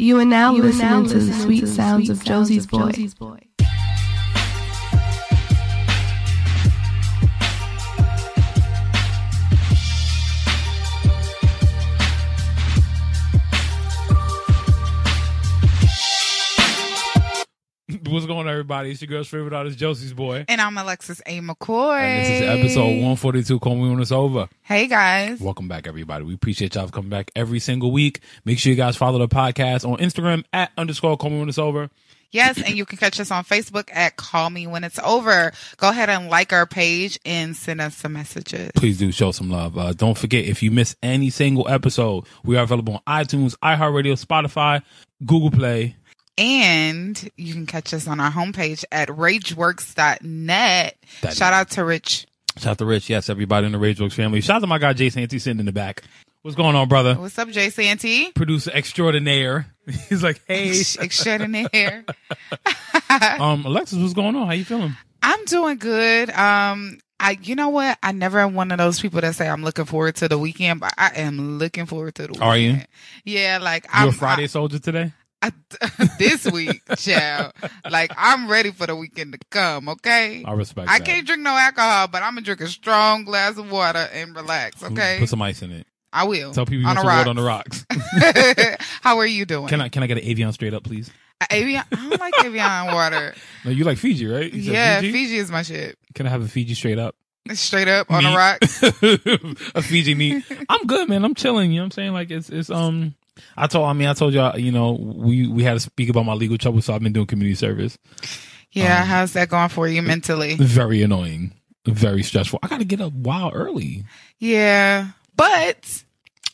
You are now listening to the sweet sounds of Josie's boy. What's going on, everybody? It's your girl's favorite artist, Josie's boy. And I'm Alexis A. McCoy. And this is episode 142. Call me when it's over. Hey guys. Welcome back, everybody. We appreciate y'all coming back every single week. Make sure you guys follow the podcast on Instagram at underscore call me when it's over. Yes, and you can catch us on Facebook at Call Me When It's Over. Go ahead and like our page and send us some messages. Please do show some love. Uh, don't forget, if you miss any single episode, we are available on iTunes, iHeartRadio, Spotify, Google Play. And you can catch us on our homepage at rageworks.net. That Shout out to Rich. Shout out to Rich. Yes, everybody in the Rageworks family. Shout out to my guy, Jason Ante, sitting in the back. What's going on, brother? What's up, Jay Santee? Producer extraordinaire. He's like, hey. Extraordinaire. um, Alexis, what's going on? How you feeling? I'm doing good. Um, I, you know what? I never am one of those people that say I'm looking forward to the weekend, but I am looking forward to the weekend. Are you? Yeah, like You I'm a Friday soldier today? This week, child. Like I'm ready for the weekend to come. Okay. I respect I that. can't drink no alcohol, but I'm gonna drink a strong glass of water and relax. Okay. Put some ice in it. I will. Tell people you on want some on the rocks. How are you doing? can I can I get an Evian straight up, please? Evian, I don't like Evian water. No, you like Fiji, right? You Yeah, Fiji? Fiji is my shit. Can I have a Fiji straight up? Straight up on Neat. a rock. a Fiji meat. I'm good, man. I'm chilling. You know what I'm saying? Like it's it's um. I told I mean I told y'all you know we we had to speak about my legal trouble, so I've been doing community service. Yeah, Um, how's that going for you mentally? Very annoying, very stressful. I got to get up while early. Yeah, but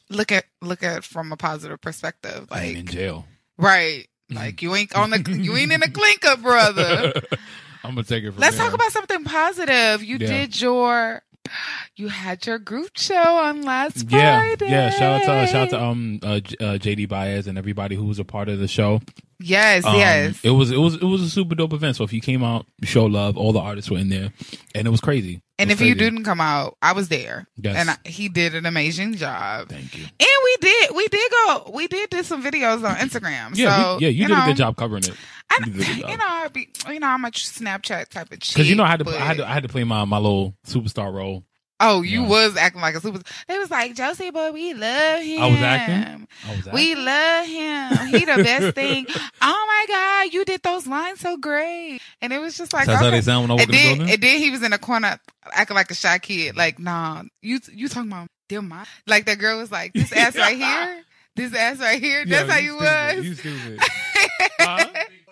look at look at from a positive perspective. I ain't in jail. right? Like you ain't on the you ain't in a clink up, brother. I'm gonna take it from Let's there. talk about something positive. You Yeah. did your, you had your group show on last Yeah, Friday. yeah. Shout out to uh, shout out to um uh, uh, JD Baez and everybody who was a part of the show. Yes, Um, yes. It was it was it was a super dope event. So if you came out, show love. All the artists were in there, and it was crazy. It and was if you didn't come out, I was there, Yes. and I, he did an amazing job. thank you. And we did, we did go, we did do some videos on Instagram. Yeah, so, we, yeah. You, did know, a good job covering it. You did a good job. you know, I'd be, you know, I'm a Snapchat type of chick. Because you know I had to but- I had to I had to play my my little superstar role. Oh, you Yeah. was acting like a super. They was like Josie, boy, we love him. I was acting? I was We love him. He the best thing. Oh my God, you did those lines so great. And it was just like, That's how they sound when I walk and in the then, building. and then he was in the corner acting like a shy kid. Like, nah, you you talking about them? Like that girl was like, this ass right here, this ass right here. That's Yeah, how you was. You stupid. Huh?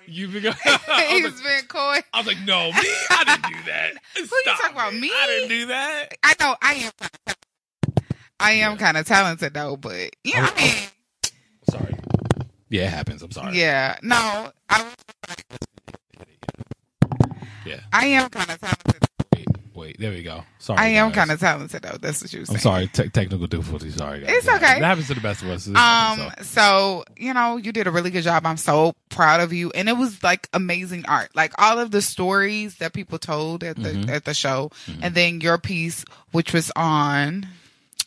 You been, I, He's was like, been coy. I was like, no, me. I didn't do that. Who are you talking about, me? I didn't do that. I know I am. Kind of, I am kind of talented though, but yeah, I mean, Sorry. Yeah, it happens. I'm sorry. yeah, no, I, was like Yeah. I am kind of talented. Wait. There we go. Sorry. I am kind of talented though. That's what you were saying. I'm sorry. Te- technical difficulties. Sorry, guys. It's It okay. It happens to the best of us. Um, happens, so. so you know, you did a really good job. I'm so proud of you, and it was like amazing art. Like all of the stories that people told at the Mhm. at the show, Mhm. and then your piece, which was on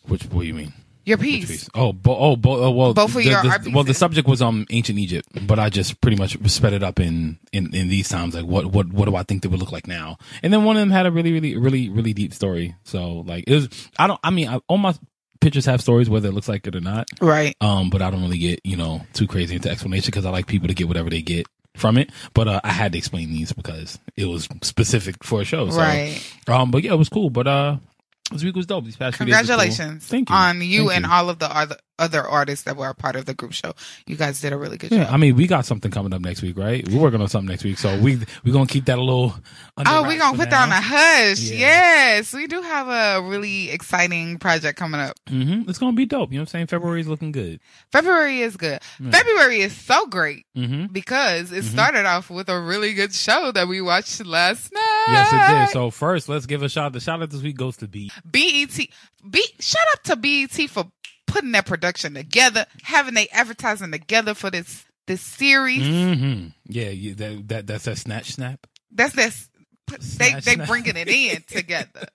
Which what do you mean? Your piece. piece? Oh, bo- oh, bo- oh, well, Both of the, your the- art well, the subject was um ancient Egypt, but I just pretty much sped it up in in in these times. Like, what what what do I think they would look like now? And then one of them had a really really really really deep story. So like it was. I don't. I mean, I, all my pictures have stories whether it looks like it or not. Right. Um, but I don't really get you know too crazy into explanation because I like people to get whatever they get from it. But uh, I had to explain these because it was specific for a show. So, right. Um, but yeah, it was cool. But uh, this week was dope. These past days cool. Congratulations. Thank you. on you Thank and you. all of the other other artists that were a part of the group show. You guys did a really good Yeah, job. I mean, we got something coming up next week, right? We're working on something next week, so we we're gonna keep that a little. under Oh, we're gonna put that on a hush. Yeah. Yes, we do have a really exciting project coming up. Mhm. It's gonna be dope. You know what I'm saying? February is looking good. February is good. Yeah. February is so great Mm-hmm. because it Mhm. started off with a really good show that we watched last night. Yes, it did. So first, let's give a shout. Out. The shout out this week goes to B. BET, B, shout out to BET for putting that production together, having they advertising together for this this series. Mm-hmm. Yeah, you, that that that's that snatch snap. That's this they Snatch, they bringing it in together.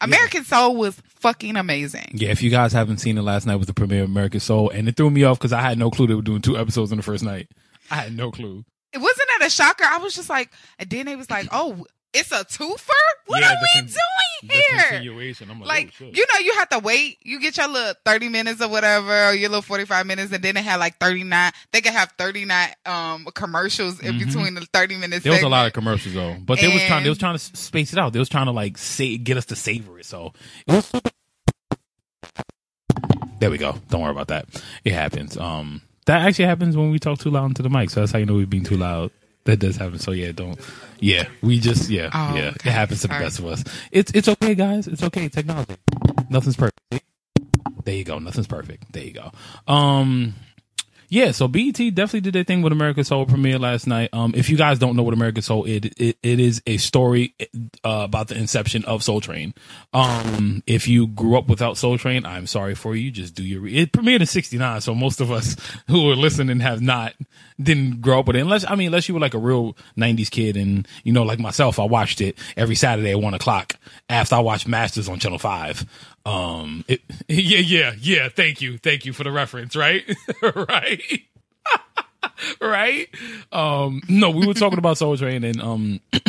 American Soul was fucking amazing. Yeah, if you guys haven't seen it last night was the premiere of American Soul, and it threw me off because I had no clue they were doing two episodes in the first night. I had no clue. It wasn't that a shocker. I was just like, and then they was like, oh, it's a twofer. What Yeah, are we con- doing here? continuation. I'm like, Like oh, you know, you have to wait. You get your little thirty minutes or whatever, or your little forty five minutes, and then they had like thirty nine. They could have thirty nine um commercials in Mhm. between the thirty minutes. There was a lot of commercials though, but they was trying. They was trying to space it out. They was trying to like say get us to savor it. So it was. There we go. Don't worry about that. It happens. Um, that actually happens when we talk too loud into the mic. So that's how you know we've been too loud. That does happen. So yeah, don't. Yeah, we just yeah Oh, yeah. okay. It happens to the best of us. It's it's okay, guys. It's okay. Technology. Nothing's perfect. There you go. Nothing's perfect. There you go. Um, yeah. So BET definitely did their thing with American Soul premiere last night. Um, if you guys don't know what American Soul is, it, it is a story uh, about the inception of Soul Train. Um, if you grew up without Soul Train, I'm sorry for you. Just do your. Re- it premiered in '69, so most of us who are listening have not didn't grow up with it. Unless I mean, unless you were like a real '90s kid, and you know, like myself, I watched it every Saturday at one o'clock after I watched Masters on Channel Five. Um, it, yeah, yeah, yeah. Thank you, thank you for the reference. Right, right, right. Um, no, we were talking about Soul Train and um.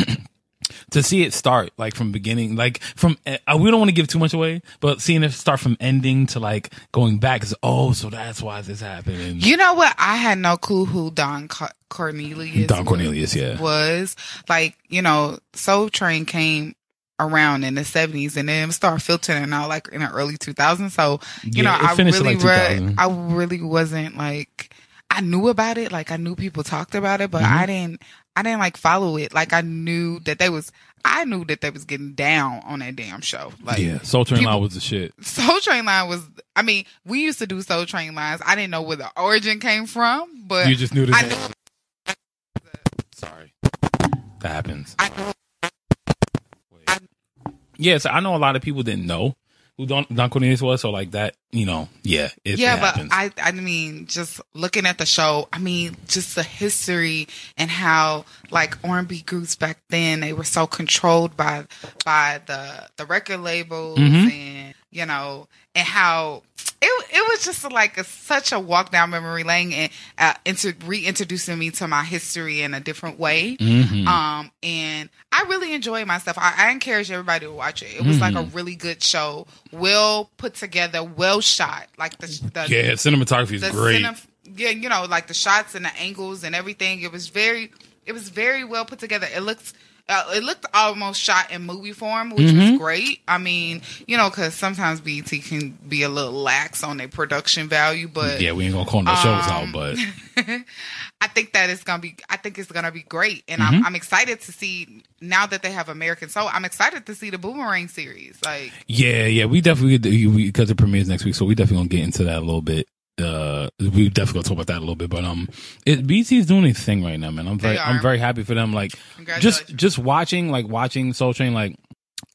To see it start like from beginning, like from uh, we don't want to give too much away, but seeing it start from ending to like going back is oh, so that's why this happened. You know what? I had no clue who Don Cornelius. Don was- Cornelius, yeah. was like you know Soul Train came around in the seventies and then started filtering out like in the early two thousands. So you Yeah, know, I really like, read. I really wasn't like I knew about it. Like I knew people talked about it, but Mhm. I didn't. I didn't like follow it. Like I knew that they was. I knew that they was getting down on that damn show. Like yeah, Soul Train people- Line was the shit. Soul Train line was. I mean, we used to do Soul Train lines. I didn't know where the origin came from, but You just knew this. I knew. Sorry, that happens. I knew Yeah, so I know a lot of people didn't know who Don, Don Cornelius was, so like that, you know, yeah, it, yeah, it but. I, I mean, just looking at the show, I mean, just the history and how like R&B groups back then they were so controlled by by the the record labels Mhm. and you know and how it it was just like a, such a walk down memory lane and uh, into reintroducing me to my history in a different way. Mhm. Um, and I really enjoyed myself. I, I encourage everybody to watch it. It was like a Mm-hmm. really good show, well put together, well shot. Like the, the yeah, cinematography is great. cine- yeah, you know, like the shots and the angles and everything. It was very, it was very well put together. It looks, uh, it looked almost shot in movie form, which Mhm. was great. I mean, you know, because sometimes BET can be a little lax on their production value, but yeah, we ain't gonna call no shows out, Um, but I think that it's gonna be. I think it's gonna be great, and Mm-hmm. I'm, I'm excited to see now that they have American Soul. I'm excited to see the Boomerang series. Like, yeah, yeah, we definitely because it premieres next week, so we definitely gonna get into that a little bit. Uh, we definitely gonna talk about that a little bit, but um, it BT is doing a thing right now, man. I'm very, I'm very happy for them. Like, just just watching like watching Soul Train like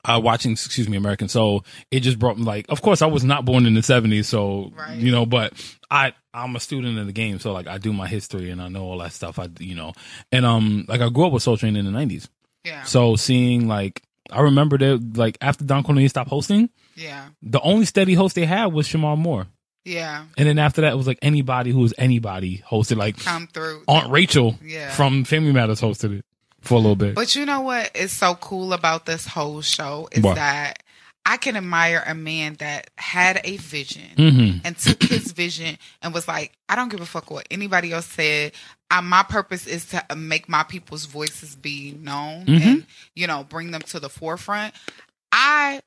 uh watching excuse me American Soul it just brought me like of course I was not born in the 70s so Right. you know but I I'm a student in the game so like I do my history and I know all that stuff I you know and um like I grew up with Soul Train in the 90s yeah, so seeing like I remember that like after Don Cornelius stopped hosting yeah, the only steady host they had was Shemar Moore yeah. and then after that it was like anybody who was anybody hosted like Come through. Aunt Rachel Yeah. from Family Matters hosted it for a little bit But you know what is so cool about this whole show is What? that I can admire a man that had a vision hmm and took his vision and was like, I don't give a fuck what anybody else said. I, my purpose is to uh, make my people's voices be known Mhm. and you know bring them to the forefront. I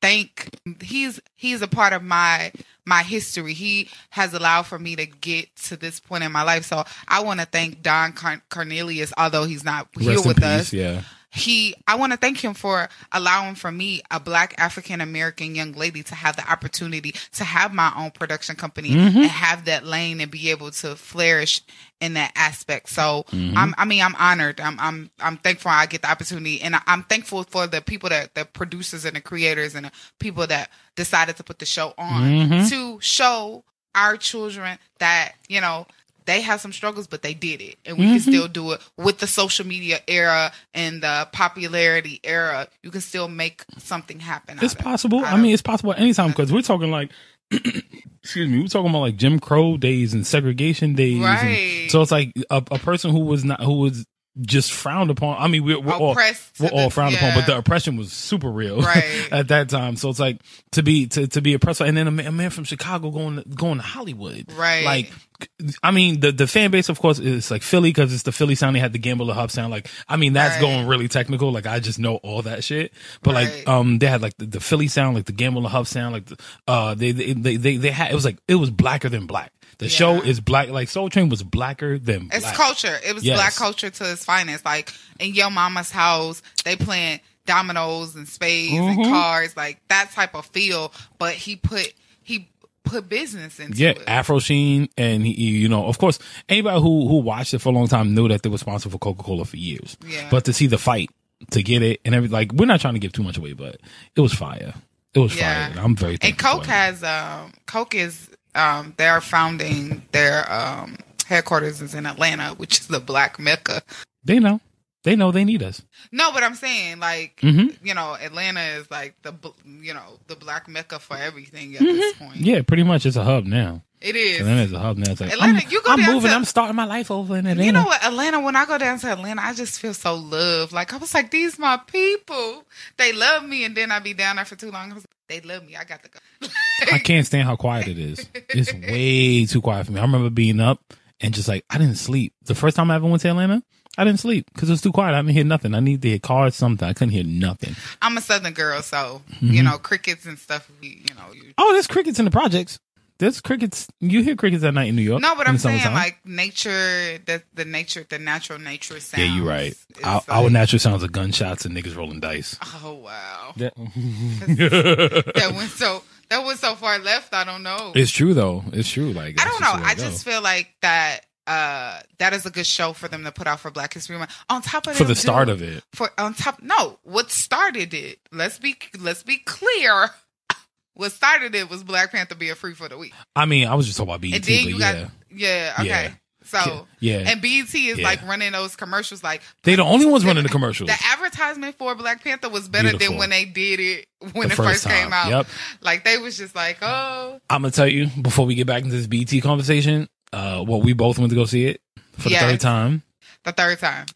think he's he's a part of my my history. He has allowed for me to get to this point in my life. So I want to thank Don Car- Cornelius, although he's not here Rest in with peace us yeah he i want to thank him for allowing for me a black african american young lady to have the opportunity to have my own production company Mhm. and have that lane and be able to flourish in that aspect so Mhm. I'm, i mean i'm honored i'm i'm i'm thankful i get the opportunity and i'm thankful for the people that the producers and the creators and the people that decided to put the show on Mhm. to show our children that you know they have some struggles, but they did it, and we can Mm-hmm. still do it with the social media era and the popularity era. You can still make something happen. It's of- possible. I mean, it's possible at any time because we're talking like, excuse me, we're talking about like Jim Crow days and segregation days. and- Right. so it's like a, a person who was not who was just frowned upon. I mean, we're, we're all we're all the- frowned upon, but the oppression was super real Right. at that time. So it's like to be to, to be oppressed, and then a man, a man from Chicago going to, going to Hollywood, Right. Like, I mean, the the fan base, of course, is like Philly because it's the Philly sound. They had the Gamble the Huff sound. Like, I mean, that's Right. going really technical. Like, I just know all that shit. But like, um, they had like the, the Philly sound, like the Gamble the Huff sound. Like, the, uh, they, they they they they had it was like it was blacker than black. The show is black. Like Soul Train was blacker than It's black. culture. It was Yes. black culture to its finest. Like in your mama's house, they playing dominoes and spades Mm-hmm. and cards, like that type of feel. But he put he put business into Yeah, it. Afro Sheen, and he, you know, of course, anybody who who watched it for a long time knew that they were sponsored for Coca Cola for years. Yeah. But to see the fight, to get it, and everything, like we're not trying to give too much away, but it was fire. It was Yeah. fire. I'm very and. Coke has um Coke is um they're founding their um headquarters is in Atlanta, which is the black mecca. They know. They know they need us. No, but I'm saying like Mhm. you know Atlanta is like the you know the black mecca for everything at this point. Mm-hmm. Yeah, pretty much. It's a hub now. It is. Atlanta's a hub now. It's like Atlanta, I'm, you go I'm down moving. to- I'm starting my life over in Atlanta. You know what, Atlanta? When I go down to Atlanta, I just feel so loved. Like I was like, these my people. They love me, and then I be down there for too long. I was like, they love me. I got to go. I can't stand how quiet it is. It's way too quiet for me. I remember being up and just like I didn't sleep. The first time I ever went to Atlanta, I didn't sleep because it was too quiet. I didn't hear nothing. I needed to hear cars, something. I couldn't hear nothing. I'm a Southern girl, so Mm-hmm. you know crickets and stuff. You know, you, Oh, there's crickets in the projects. There's crickets. You hear crickets at night in New York. no, but I'm saying summertime. like nature, the the nature, the natural nature sounds. yeah, you're right. is Our, like- our natural sounds are gunshots and niggas rolling dice. Oh wow, That- that went so that went so far left. I don't know. it's true though. It's true. Like I don't know. the I it just feel like that. Uh, that is a good show for them to put out for Black History Month. On top of it for them the start doing- of it. for on top no what started it let's be let's be clear what started it was black panther being free for the week I mean, I was just talking about BET, and then you yeah, got yeah okay Yeah. so Yeah. and bt is Yeah. like running those commercials like they the only ones running the commercials. the advertisement for black panther was better Beautiful. than when they did it when The it first first came out Yep. like they was just like oh I'm gonna tell you before we get back into this BT conversation. Uh, well, we both went to go see it for the third time. the third time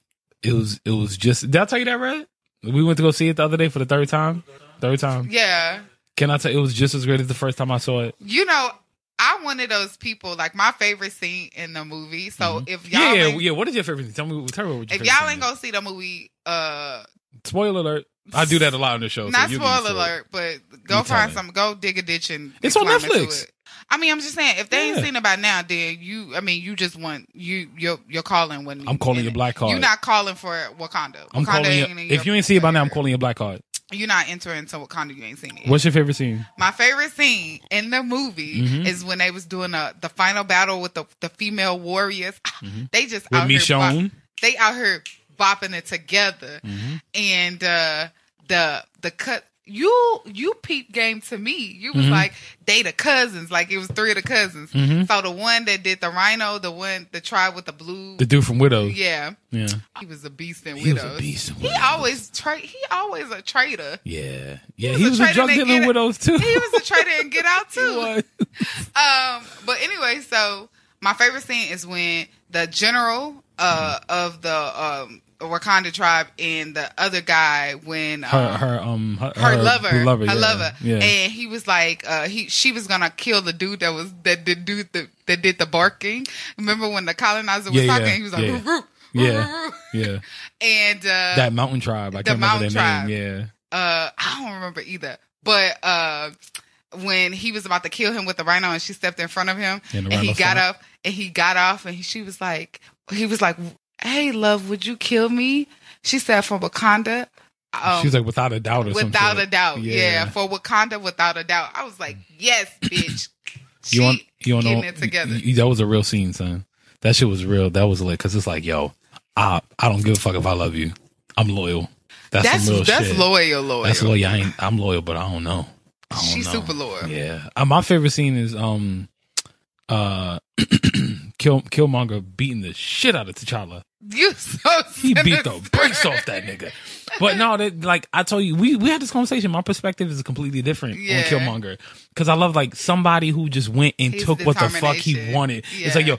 It was it was just. Did I tell you that, Red? We went to go see it the other day for the third time. Third time. yeah Can I tell? you, It was just as great as the first time I saw it. you know I'm one of those people like my favorite scene in the movie. So if y'all Mm-hmm. Yeah, yeah. What is your favorite? Tell me. Tell me what your if y'all ain't gonna see the movie, uh, Spoiler alert. I do that a lot on the show. not can spoiler it. alert, but go You find some, go dig a ditch and It's on Netflix. it. I mean, I'm just saying, if they ain't Yeah. seen it by now, then you, I mean, you just want you, you're, you're calling when I'm calling your black card. You're not calling for Wakanda. I'm Wakanda calling you. ain't If you ain't see it by now, I'm calling your black card. You're not entering into Wakanda. You ain't seen it. What's your favorite scene? My favorite scene in the movie Mhm. is when they was doing a, the final battle with the, the female warriors. They just Mm-hmm. With out here bop- they out here bopping it together, Mm-hmm. and uh, the the cut. You you peep game to me. You was Mhm. like they the cousins, like it was three of the cousins. Mhm. So the one that did the rhino, the one the tribe with the blue, The dude from Widows. yeah, Yeah. he was a beast in He was widows. a beast in He Widows. always tra- He always a traitor. Yeah. Yeah. was He was a traitor drug dealer in Widows too. He was a traitor and get out He too. was. Um, but anyway, so my favorite scene is when the general uh of the um Wakanda tribe and the other guy when Her, um, her, um, her, her lover, her lover, yeah. lover, Yeah. and he was like, uh, he she was gonna kill the dude that was that did dude that, that did the barking. Remember when the colonizer was Yeah, talking? he was like, yeah. "Roo, roo, Yeah. roo, roo." yeah. and uh, That mountain tribe. I the can't remember mountain their tribe. name. Yeah. uh, I don't remember either, but uh, when he was about to kill him with the rhino, and she stepped in front of him, And and, he got up, and he got off, and he, she was like, he was like, "Hey, love, would you kill me?" She said, "For Wakanda." Um, She was like, without a doubt or something. without a doubt, yeah. For Wakanda, without a doubt. I was like, yes, bitch. You want, you want getting know, it together. that was a real scene, son. That shit was real. That was lit. Cause it's like, yo, I, I don't give a fuck if I love you. I'm loyal. That's, that's some real that's shit. loyal, loyal. That's loyal. I ain't, I'm loyal, but I don't know. I don't She's know. super loyal. Yeah. Uh, my favorite scene is um uh, Kill Killmonger beating the shit out of T'Challa. You so He beat the brakes off that nigga. But no, that like I told you, we we had this conversation. My perspective is completely different Yeah. on Killmonger because I love like somebody who just went and His took what the fuck he wanted. It's like yo,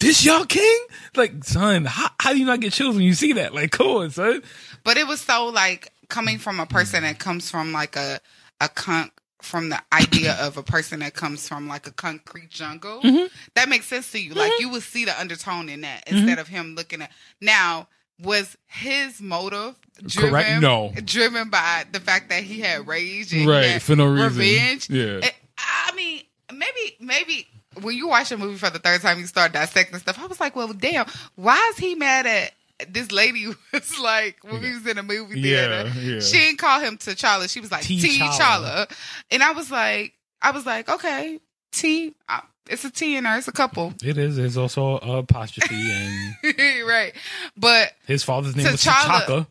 this y'all king. Like son, how, how do you not get chills when you see that? Like cool, son. But it was so like coming from a person that comes from like a a con from the idea of a person that comes from like a concrete jungle. Mm-hmm. That makes sense to you. Like mm-hmm. you would see the undertone in that mm-hmm. instead of him looking at now. Was his motive driven, Correct? No. driven by the fact that he had rage and Right, for no reason. revenge? Yeah. It- I mean, maybe, maybe when you watch a movie for the third time, you start dissecting stuff. I was like, well, damn, why is he mad at this lady? Was like when we was in a movie theater, yeah. she didn't call him T'Challa. She was like T'Challa. T'Challa, and I was like, I was like, okay, T, uh, it's a T in there. It's a couple, It is. It's also a apostrophe, and right? But his father's name was T'Challa. T'Chaka.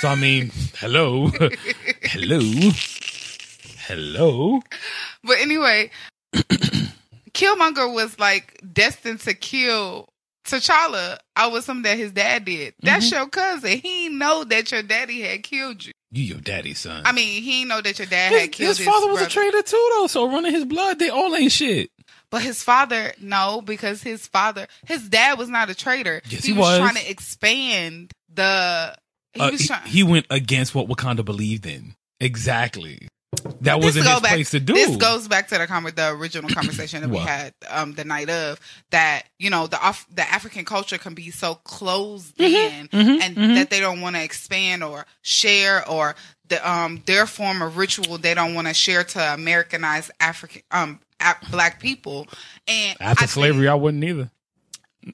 So I mean, hello, hello, hello. But anyway, Killmonger was like destined to kill T'Challa. I was something that his dad did. That's Mm-hmm. your cousin. He know that your daddy had killed you. You your daddy's son. I mean, he know that your dad his, had killed his father was brother. a traitor too, though. So running his blood, they all ain't shit. But his father, no, because his father, his dad was not a traitor. Yes, he, he was, was. trying to expand the. He Uh, was he, trying. he went against what Wakanda believed in. Exactly. That wasn't go his back, place to do. This goes back to the conver- the original conversation that we had um, the night of that you know the Af- the African culture can be so closed Mm-hmm, in and that they don't want to expand or share or the um their form of ritual they don't want to share to Americanized African um Af- black people. And After I think- slavery, I wouldn't either.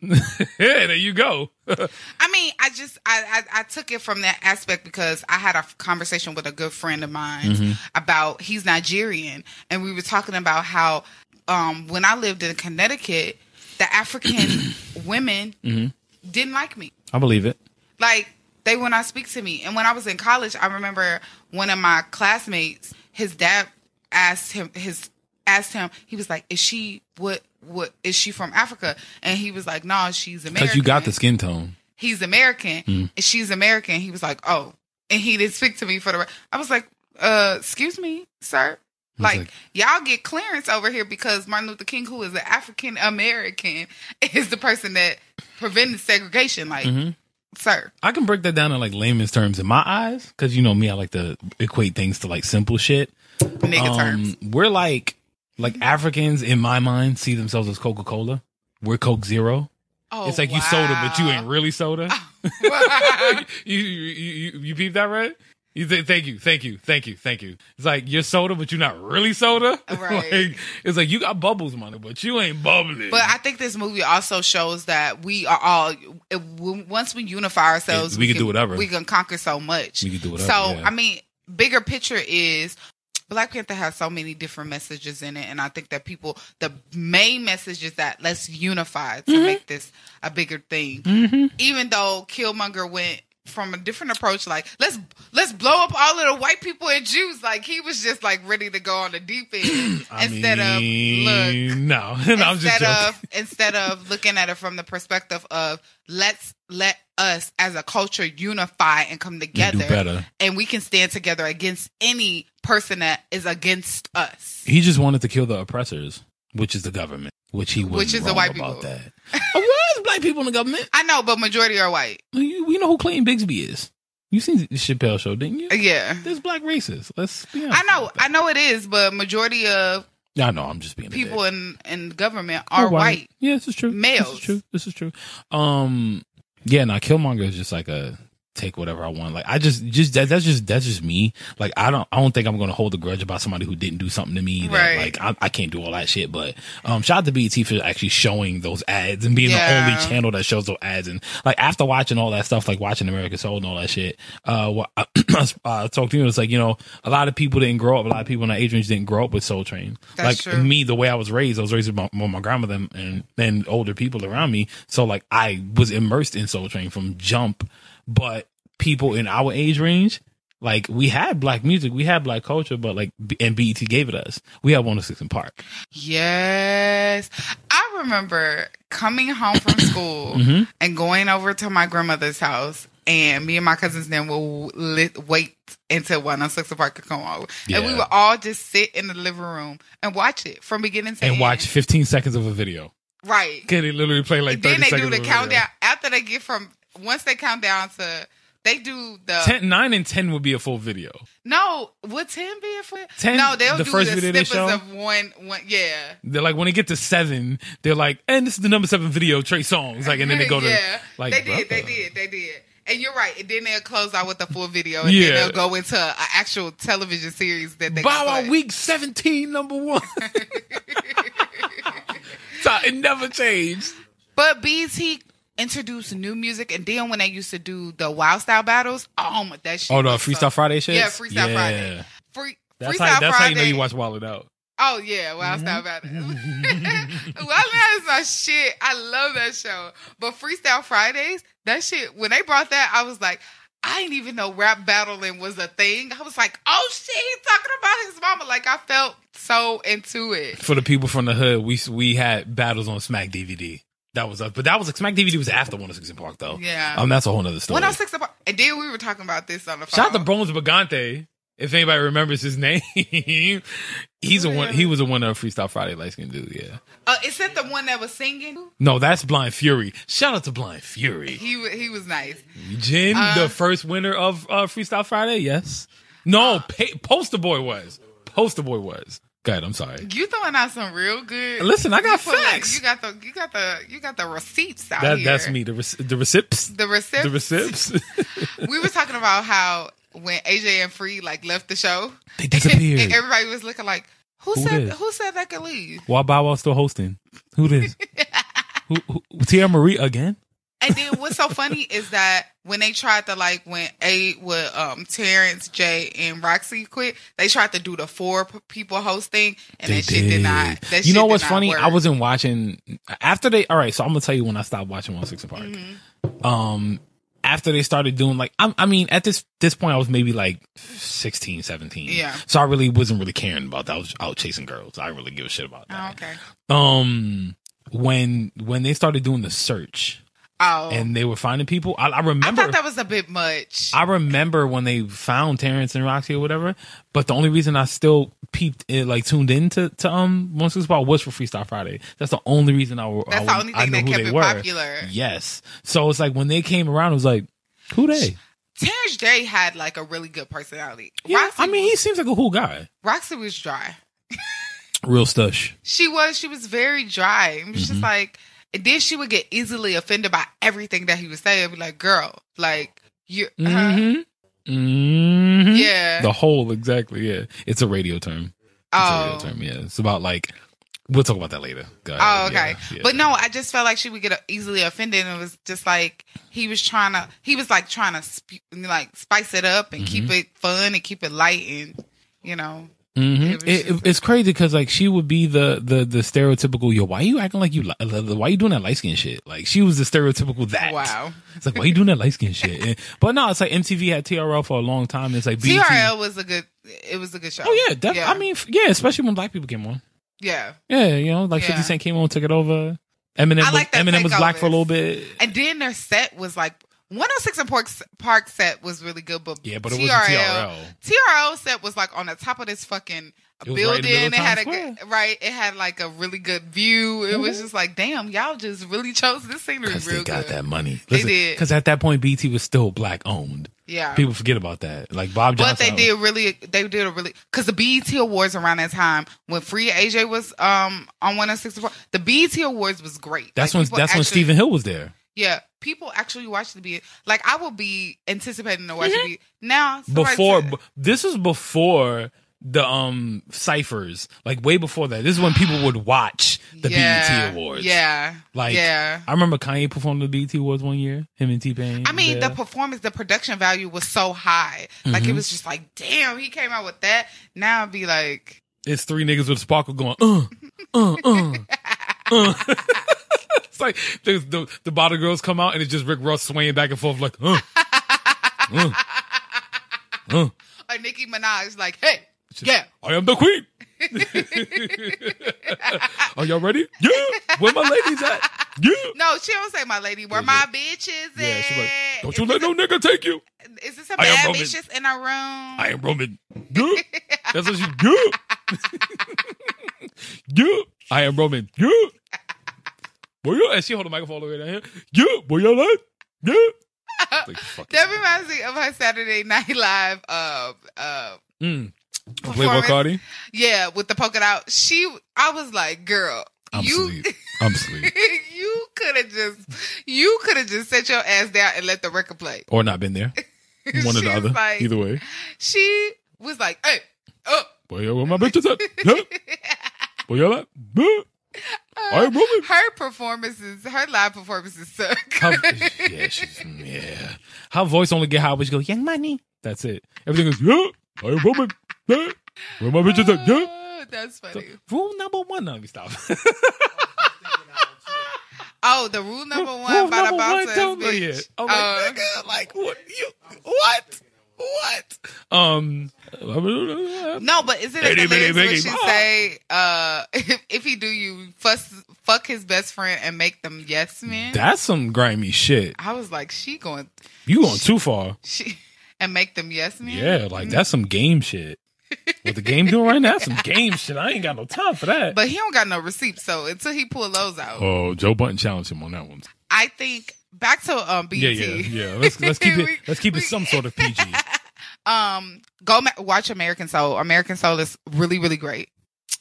yeah, there you go. I mean, I just I, I I took it from that aspect because I had a conversation with a good friend of mine Mm-hmm. about he's Nigerian, and we were talking about how um when I lived in Connecticut, the African women Mm-hmm. didn't like me. I believe it. Like they would not speak to me. And when I was in college, I remember one of my classmates, his dad asked him his asked him, he was like, Is she what what is she from Africa? And he was like, No, she's American Because you got the skin tone. he's American and she's American. He was like, oh, and he didn't speak to me for the. I was like, uh, excuse me, sir. Like, like- y'all get clearance over here because Martin Luther King, who is an African American, is the person that prevented segregation. Like, sir, I can break that down in like layman's terms in my eyes, because you know me, I like to equate things to like simple shit. nigga terms. Um, we're like like mm-hmm. Africans in my mind see themselves as Coca Cola. We're Coke Zero. Oh, it's like you soda, but you ain't really soda. wow. you, you you you peep that right? You th- thank you, thank you, thank you, thank you. It's like you're soda, but you're not really soda. Right. like, it's like you got bubbles, money, but you ain't bubbling. But I think this movie also shows that we are all it, once we unify ourselves, Yeah, we can do whatever. We can conquer so much. We can do whatever, So yeah. I mean, bigger picture is Black Panther has so many different messages in it, and I think that people the main message is that let's unify to Mm-hmm. make this a bigger thing. Even though Killmonger went from a different approach, like let's let's blow up all of the white people and Jews. Like he was just like ready to go on the deep end instead mean, of look no, no, I'm just instead of instead of looking at it from the perspective of let's let us as a culture unify and come together better. and we can stand together against any person that is against us He just wanted to kill the oppressors, which is the government, which he was Which is the white about people. that. Oh, oh, black people in the government. i know but majority are white You, we know who Clayton Bigsby is. You seen the Chappelle show, didn't you? yeah There's black racists. Let's be honest. i know i know it is but majority of Yeah, I know. I'm just being people in in government are white Yeah, this is true. This Males. is true. This is true. Um, yeah, now Killmonger is just like a take whatever I want. Like I just, just that, that's just that's just me. Like I don't, I don't think I'm gonna hold a grudge about somebody who didn't do something to me. That, Right. Like I, I can't do all that shit. But um, shout out to BET for actually showing those ads and being Yeah. the only channel that shows those ads. And like after watching all that stuff, like watching American Soul and all that shit, uh, what I, I talked to you, it's like you know a lot of people didn't grow up. A lot of people in our age range didn't grow up with Soul Train. That's like true. me, the way I was raised, I was raised with my, with my grandmother and and older people around me. So like I was immersed in Soul Train from jump. But people in our age range, like we had black music, we had black culture, but like and BET gave it us. We had 106 in Park. Yes. I remember coming home from school Mm-hmm. and going over to my grandmother's house, and me and my cousins then will lit, wait until 106 Park could come over, and we would all just sit in the living room and watch it from beginning to and end. And watch 15 seconds of a video. right. Can they literally play like 30 then they do the countdown after they get from once they count down to they do the 10, 9 and 10 would be a full video. no would ten be a for 10, no they'll the do first the video snippets show? of one one yeah They're like, when they get to seven, they're like, and this is the number seven video, Trey Songz. Like, and then they go to, yeah like, they did they did they did and you're right and then they'll close out with the full video and Yeah. then they'll go into an actual television series that they Bow Wow week 17, number one. so it never changed. but BT introduced new music and then when they used to do the wild style battles oh my that shit Oh, the Freestyle so- Friday shit? yeah Freestyle Friday Free, That's, Freestyle how, that's how you know you watch Wild Out. Oh yeah, Mm-hmm. I'll stop about it. well, that is my shit. I love that show. But Freestyle Fridays, that shit. When they brought that, I was like, I didn't even know rap battling was a thing. I was like, oh shit, he's talking about his mama. Like I felt so into it. For the people from the hood, we we had battles on Smack DVD. That was us. But that was Smack DVD was after 106 in Park, though. Yeah. Um, that's a whole nother story. One oh six about, and then we were talking about this on the phone. Shout out to Bones Bagante. If anybody remembers his name, he's a one. He was a winner of Freestyle Friday light skin dude. Yeah. uh, is that the one that was singing? No, that's Blind Fury. Shout out to Blind Fury. He he was nice. Jin, Uh, the first winner of uh, Freestyle Friday. Yes. No, pa- Poster Boy was. Poster Boy was. Good. I'm sorry. You throwing out some real good. Listen, I got you put, like, facts. you got the you got the you got the receipts out That here. that's me. The rec- the receipts. The receipts. The recips. we were talking about how when AJ and Free like left the show, they disappeared. and everybody was looking like, "Who, Who said this? who said they could leave?" While Bow Wow still hosting. Who this? who, who, Tia Marie again? And then what's so funny is that when they tried to like when A with um Terrence, Jay, and Rocsi quit, they tried to do the four people hosting, and They that shit did not. That you know what's funny? work. I wasn't watching after they. All right, so I'm gonna tell you when I stopped watching One Six Park. Mm-hmm. Um, after they started doing like, I, I mean, at this this point, I was maybe like 16, 17. Yeah. So I really wasn't really caring about that. I was out chasing girls. I didn't really give a shit about Oh, that. okay. Um, when when they started doing the search Oh, and they were finding people, I, I I remember. thought that was a bit much. I remember when they found Terrence and Rocsi or whatever, but the only reason I still peeped it, like tuned in to, um One Six Spot was for Freestyle Friday. That's the only reason I, That's I, the only I thing that kept it were. popular. Yes. So it's like when they came around, it was like, who they? Terrence J had like a really good personality. Yeah, Rocsi, I mean, he seems like a cool guy. Rocsi was dry. Real stush. She was. She was very dry. It was Mm-hmm. just like, and then she would get easily offended by everything that he was saying. Be like, girl, like you, Mm-hmm. Mm-hmm. yeah. The whole, exactly. Yeah. It's a radio term. It's a oh, radio term. Yeah. It's about like, we'll talk about that later. Go ahead. oh, okay. Yeah, yeah. But no, I just felt like she would get easily offended, and it was just like he was trying to. He was like trying to sp- like spice it up and keep Mm-hmm. it fun and keep it light, and you know, Mhm. It was it's crazy because like she would be the the the stereotypical yo. Why are you acting like you? li- Why you doing that light skin shit? Like she was the stereotypical that. wow. It's like why you doing that light skin shit? And- but no, it's like MTV had TRL for a long time. It's like BET. TRL was a good. It was a good show. Oh yeah, def- I mean yeah, especially when black people came on. yeah. Yeah, you know, like Yeah. Fifty Cent came on, took it over. Eminem I was, like that Eminem was black for a little bit. And then their set was like 106 and Park Park set was really good, but Yeah, but it wasn't TRL. TRL set was like on the top of this fucking It was right building. it had a right. It had like a really good view. It was just like, damn, y'all just really chose this scenery Because they got good. that money. They did. Because at that point, BT was still black owned. Yeah. People forget about that. Like Bob but they did really, they did a really, because the BET Awards around that time when Free AJ was um on 106 and Park, the BET Awards was great. That's Like, when that's when Stephen Hill was there. Yeah, people actually watch the beat. Like I will be anticipating to watch the beat now. before said- b- this was before the um ciphers like way before that this is when people would watch the yeah, BET awards Yeah, like yeah. I remember Kanye performed the BET awards one year him and T-Pain I mean, there. the performance, the production value was so high. Like Mm-hmm. it was just like, damn, he came out with that. Now I'd be like, it's three niggas with a sparkle going uh uh uh uh it's like the, the the bottle girls come out and it's just Rick Ross swaying back and forth like uh uh uh or Nicki Minaj, like, hey, yeah, I am the queen Are y'all ready? Yeah. Where my ladies at? Yeah. No, she don't say my lady. Where Yeah, my bitches Yeah, at? she's like, don't Is you let this no nigga take you. Is this a I bad Roman. bitches in a room? I am Roman. Yeah. That's what she yeah. yeah. I am Roman. Yeah. Boy, yeah. And she hold the microphone all the way down here. Yeah. Boy, y'all like? Yeah. Like, That reminds me of her Saturday Night Live. Uh, uh, Mm. Playboy. Cardi. yeah, with the polka dot. She, I was like, girl, I'm you, sleep. I'm sleep. you could have just, you could have just set your ass down and let the record play. Or not been there. One or the other. like- Either way. She was like, hey, oh. Boy, yeah, where my bitches at? Boy, y'all at? Yeah. I am Roman. Her performances, her live performances suck. Her, yeah, she's yeah. Her voice only get high when she go, Young Money. That's it. Everything is yeah. I am Roman. Yeah. Where my bitches at? Yeah. Oh, That's funny. Rule number one. No, let me stop. Oh, the rule number one Rule about a number bounce one, ass bitch. I'm like, Uh, nigga, like what? You what? What? Um. no, but is it bitty lyrics bitty she say, uh, if, if he do you, fuss, fuck his best friend and make them yes men? That's some grimy shit. I was like, she going, You going too far. she, and make them yes men? Yeah, like that's some game shit. What the game doing right now? That's some game shit. I ain't got no time for that. But he don't got no receipts, so until he pull those out, oh, Joe Budden challenged him on that one. I think back to um BT. Yeah, yeah, yeah. Let's let's keep We- it let's keep it we- some sort of PG. um go ma- watch American Soul. American Soul is really really great,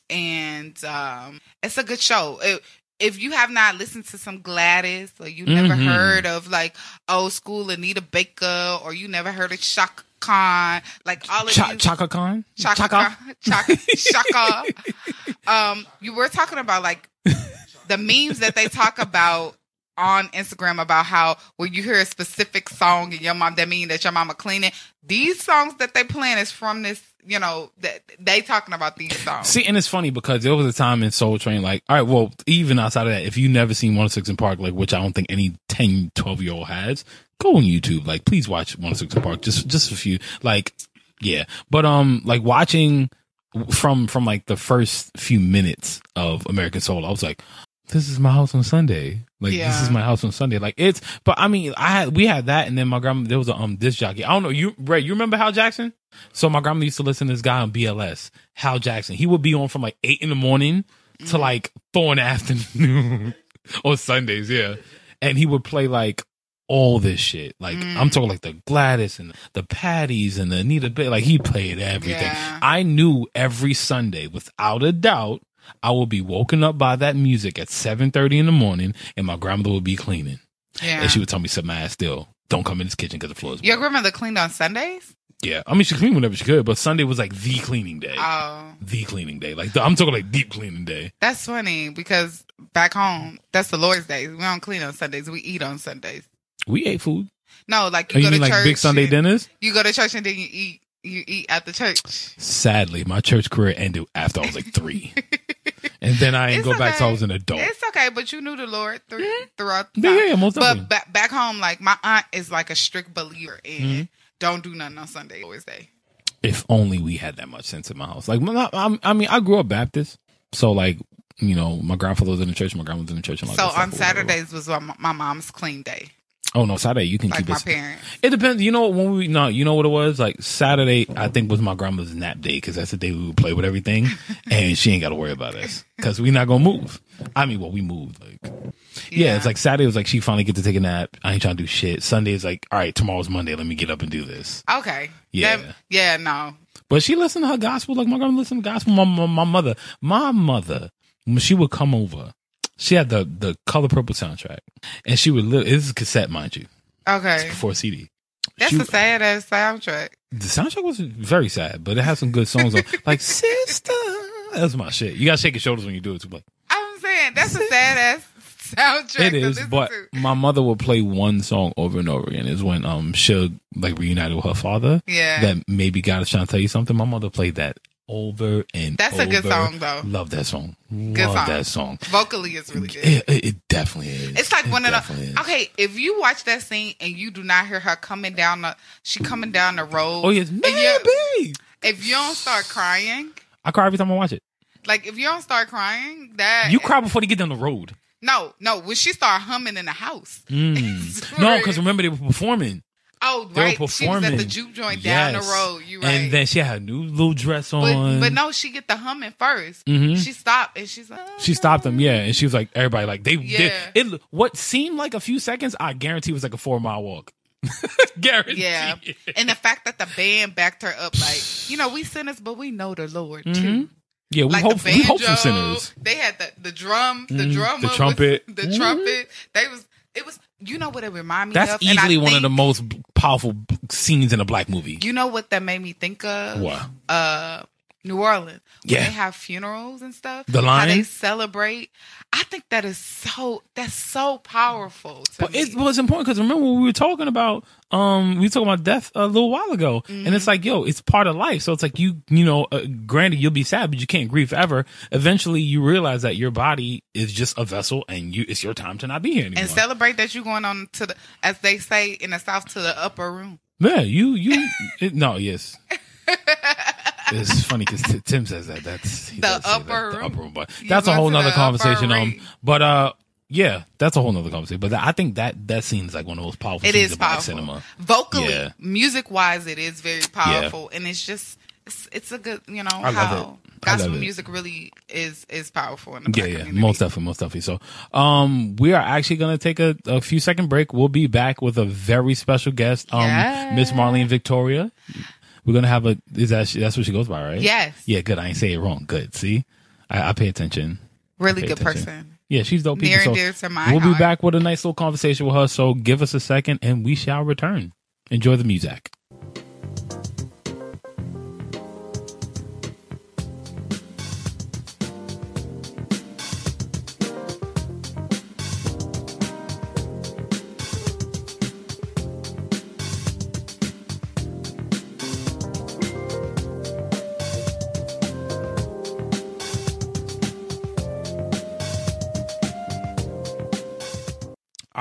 and um it's a good show. It, if you have not listened to some Gladys, or you never Mhm. heard of like old school Anita Baker, or you never heard of Shaka Khan, like all of Cha- these Chaka Khan, Chaka Chaka, Chaka Shaka. um, you were talking about like the memes that they talk about on Instagram about how when you hear a specific song and your mom that mean that your mama cleaning. These songs that they playing is from this, you know, that they talking about these songs. See, and it's funny because there was a time in Soul Train, like, all right, well, even outside of that, if you never seen 106 in Park, like, which I don't think any 10, 12 year old has, go on YouTube. Like, please watch 106 in Park. Just, just a few. Like, yeah. But, um, like watching from, from like the first few minutes of American Soul, I was like, this is my house on Sunday. Like this is my house on Sunday. Like it's, but I mean, I had, we had that and then my grandma, there was a, um, disc jockey. I don't know. You, Ray, you remember Hal Jackson? So my grandma used to listen to this guy on BLS, Hal Jackson. He would be on from like eight in the morning to like four in the afternoon on Sundays. Yeah. And he would play like all this shit. Like I'm talking like the Gladys and the Patties and the Anita Bay. Like he played everything. Yeah. I knew every Sunday without a doubt I will be woken up by that music at 7:30 in the morning and my grandmother would be cleaning. yeah. And she would tell me sit my ass still. Don't come in this kitchen because the floor is Your wet." grandmother cleaned on Sundays? Yeah. I mean she cleaned whenever she could, but Sunday was like the cleaning day. Oh, the cleaning day. Like the, I'm talking like deep cleaning day. that's funny because back home, that's the Lord's days. We don't clean on Sundays. We eat on Sundays. We ate food. No, like Oh, you you go mean to like church. big Sunday dinners? You go to church and then you eat. You eat at the church. Sadly, my church career ended after I was like three, and then I didn't It's go back till I was an adult. It's okay, but you knew the Lord through, throughout the Yeah, time. yeah, yeah, most. But back, back home, like my aunt is like a strict believer in Mm-hmm. don't do nothing on Sunday, always day. if only we had that much sense in my house. Like, I'm- I mean, I grew up Baptist, so like, you know, my grandfather was in the church, my grandma was in the church. And So on. Saturdays was my, my mom's clean day, oh no, Saturday you can like keep my it. parents. It depends. You know when we no, you know what it was like Saturday. I think was my grandma's nap day because that's the day we would play with everything, and she ain't got to worry about us because we not gonna move. I mean, well, we moved like. Yeah. Yeah. it's like Saturday was like she finally get to take a nap. I ain't trying to do shit. Sunday is like, all right, tomorrow's Monday. Let me get up and do this. Okay. Yeah. That- yeah. No. But she listened to her gospel like my grandma listened to gospel. My, my, my mother, my mother, when she would come over, she had the the color purple soundtrack, and she would. Li- this is cassette, mind you, Okay. before CD. That's She- a sad ass soundtrack. the soundtrack was very sad, but it had some good songs on. Like sister, that's my shit. You gotta shake your shoulders when you do it too. Like I'm saying that's a sad ass soundtrack. it is, but to. my mother would play one song over and over again. Is when um Shug like reunited with her father. Yeah. that maybe God is trying to tell you something. My mother played that over and That's a good song, though. Love that song. Good Love song. that song. vocally is really good. It, it, it definitely is. It's like It one of the is. okay. If you watch that scene and you do not hear her coming down the, she coming down the road. Oh yes, you- maybe. if you don't start crying, I cry every time I watch it. Like if you don't start crying, that You cry before they get down the road. No, no. When she started humming in the house. Mm. No, because remember they were performing. Oh, They were right. She was at the juke joint down the Yes. road. You right. And then she had a new little dress on. but no, she get the humming 1st Mhm. She stopped and she's like, She stopped them, yeah, and she was like, everybody, like they, Yeah. they it. What seemed like a few seconds, I guarantee was like a four mile walk. guarantee. Yeah. And the fact that the band backed her up, like, you know, we sinners, but we know the Lord too. Mhm. Yeah, we Like hope the we hope banjo, for sinners. they had the the drum, the drum, The trumpet. the Mhm. trumpet. They was it was. You know what it reminded me That's of? Easily one of the most powerful scenes in a black movie. You know what that made me think of? What? Uh, New Orleans. Yeah. they have funerals and stuff. The How they celebrate. I think that is so. That's so powerful. To But me. it was important because remember we were talking about um we talking about death a little while ago, and Mm-hmm. it's like yo, it's part of life. So it's like you you know, uh, granted you'll be sad, but you can't grieve forever. Eventually, you realize that your body is just a vessel, and you it's your time to not be here anymore. and celebrate that you're going on to the, as they say in the South, to the upper room. yeah, you you it, no yes. It's funny because Tim says that. That's The say that, upper the room. upper room, but that's a whole nother conversation. Um, but uh, yeah, that's a whole nother conversation. But I think that that seems like one of those powerful. It is powerful. cinema. Vocally, Yeah. music wise, it is very powerful, and it's just it's, it's a good you know I how gospel music really is is powerful in the Yeah, yeah, community. most definitely, most definitely. So, um, we are actually gonna take a, a few second break. We'll be back with a very special guest, um, Yeah. Miss Marlene Victoria. We're gonna have a. Is that that's what she goes by, right? Yes. Yeah, good. I ain't say it wrong. Good. See, I, I pay attention. really Pay good attention. person. Yeah, she's dope. Near people. and So dear to my we'll be back with a nice little conversation with her. So give us a second, and we shall return. Enjoy the music.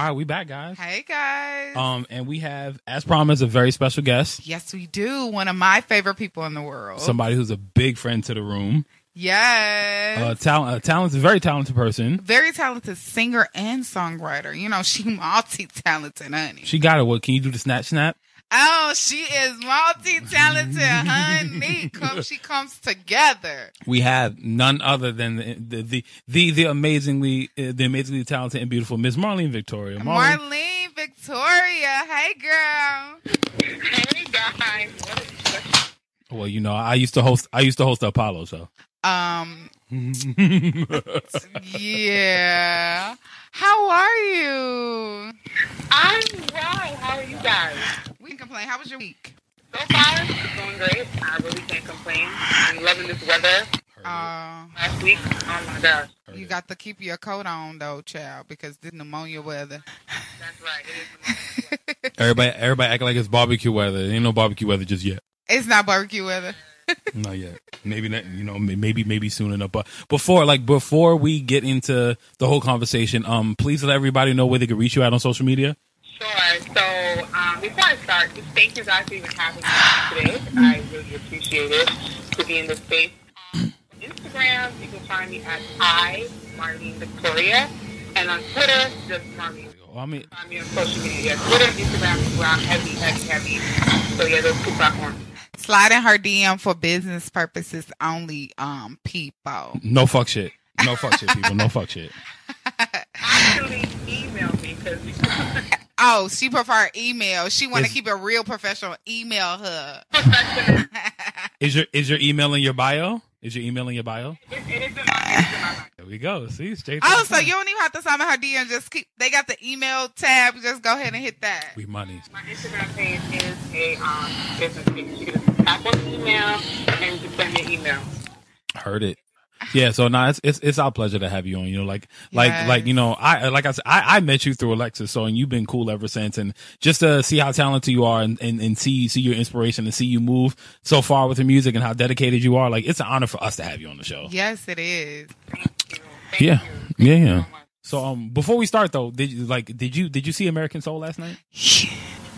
All right, we back, guys. Hey guys. Um, and we have, as promised, a very special guest. yes, we do. One of my favorite people in the world. Somebody who's a big friend to the room. yes. Uh, talent, a talented, very talented person. very talented singer and songwriter. You know, she multi talented, honey. She got it. What can you do the snap snap? Oh, she is multi talented, honey. Come, she comes together. We have none other than the the the, the, the amazingly uh, the amazingly talented and beautiful Miss Marlene Victoria. Marlene, Marlene Victoria. Hey, girl. Hey guys, well, you know, I used to host. I used to host the Apollo, show. Um, yeah. How are you? I'm well. How are you guys? We can complain. How was your week? So far, it's going great. I really can't complain. I'm loving this weather. Uh, Last week, oh my gosh, you got to keep your coat on though, child, because this pneumonia weather. that's right. It is. everybody, everybody acting like it's barbecue weather. It ain't no barbecue weather just yet. It's not barbecue weather. Not yet. Maybe not. You know, maybe maybe soon enough. But before, like before we get into the whole conversation, um, please let everybody know where they can reach you out on social media. Sure. So, um, before I start, just thank you guys for even having me today. I really appreciate it to be in this space. On Instagram, you can find me at I Marlene Victoria, and on Twitter, just Marlene. Well, I mean, Find me on social media. Yeah, Twitter, Instagram where I'm heavy, heavy, heavy. So yeah, those two platforms. Slide in her DM for business purposes only, um, people. no fuck shit. No fuck shit, people. No fuck shit. Actually, email me because Oh, she prefer email. She want to keep it real professional. Email her. professional. Is your is your email in your bio? Is your email in your bio? It, it is in my, it is in my mind. There we go. See, straight. Oh, so you don't even have to sign in her DM. Just keep. They got the email tab. Just go ahead and hit that. we money. My Instagram page is a um, business page. You can just tap on the email and just send me an email. Heard it. Yeah, so now it's, it's it's our pleasure to have you on. You know, like like Yes. like you know, I like I said, I, I met you through Alexis, so and you've been cool ever since. And just to see how talented you are, and, and, and see see your inspiration, and see you move so far with the music, and how dedicated you are, like it's an honor for us to have you on the show. Yes, it is. Thank. Thank Yeah, you. yeah, Thank you yeah. so. So um, before we start though, did you like did you did you see American Soul last night?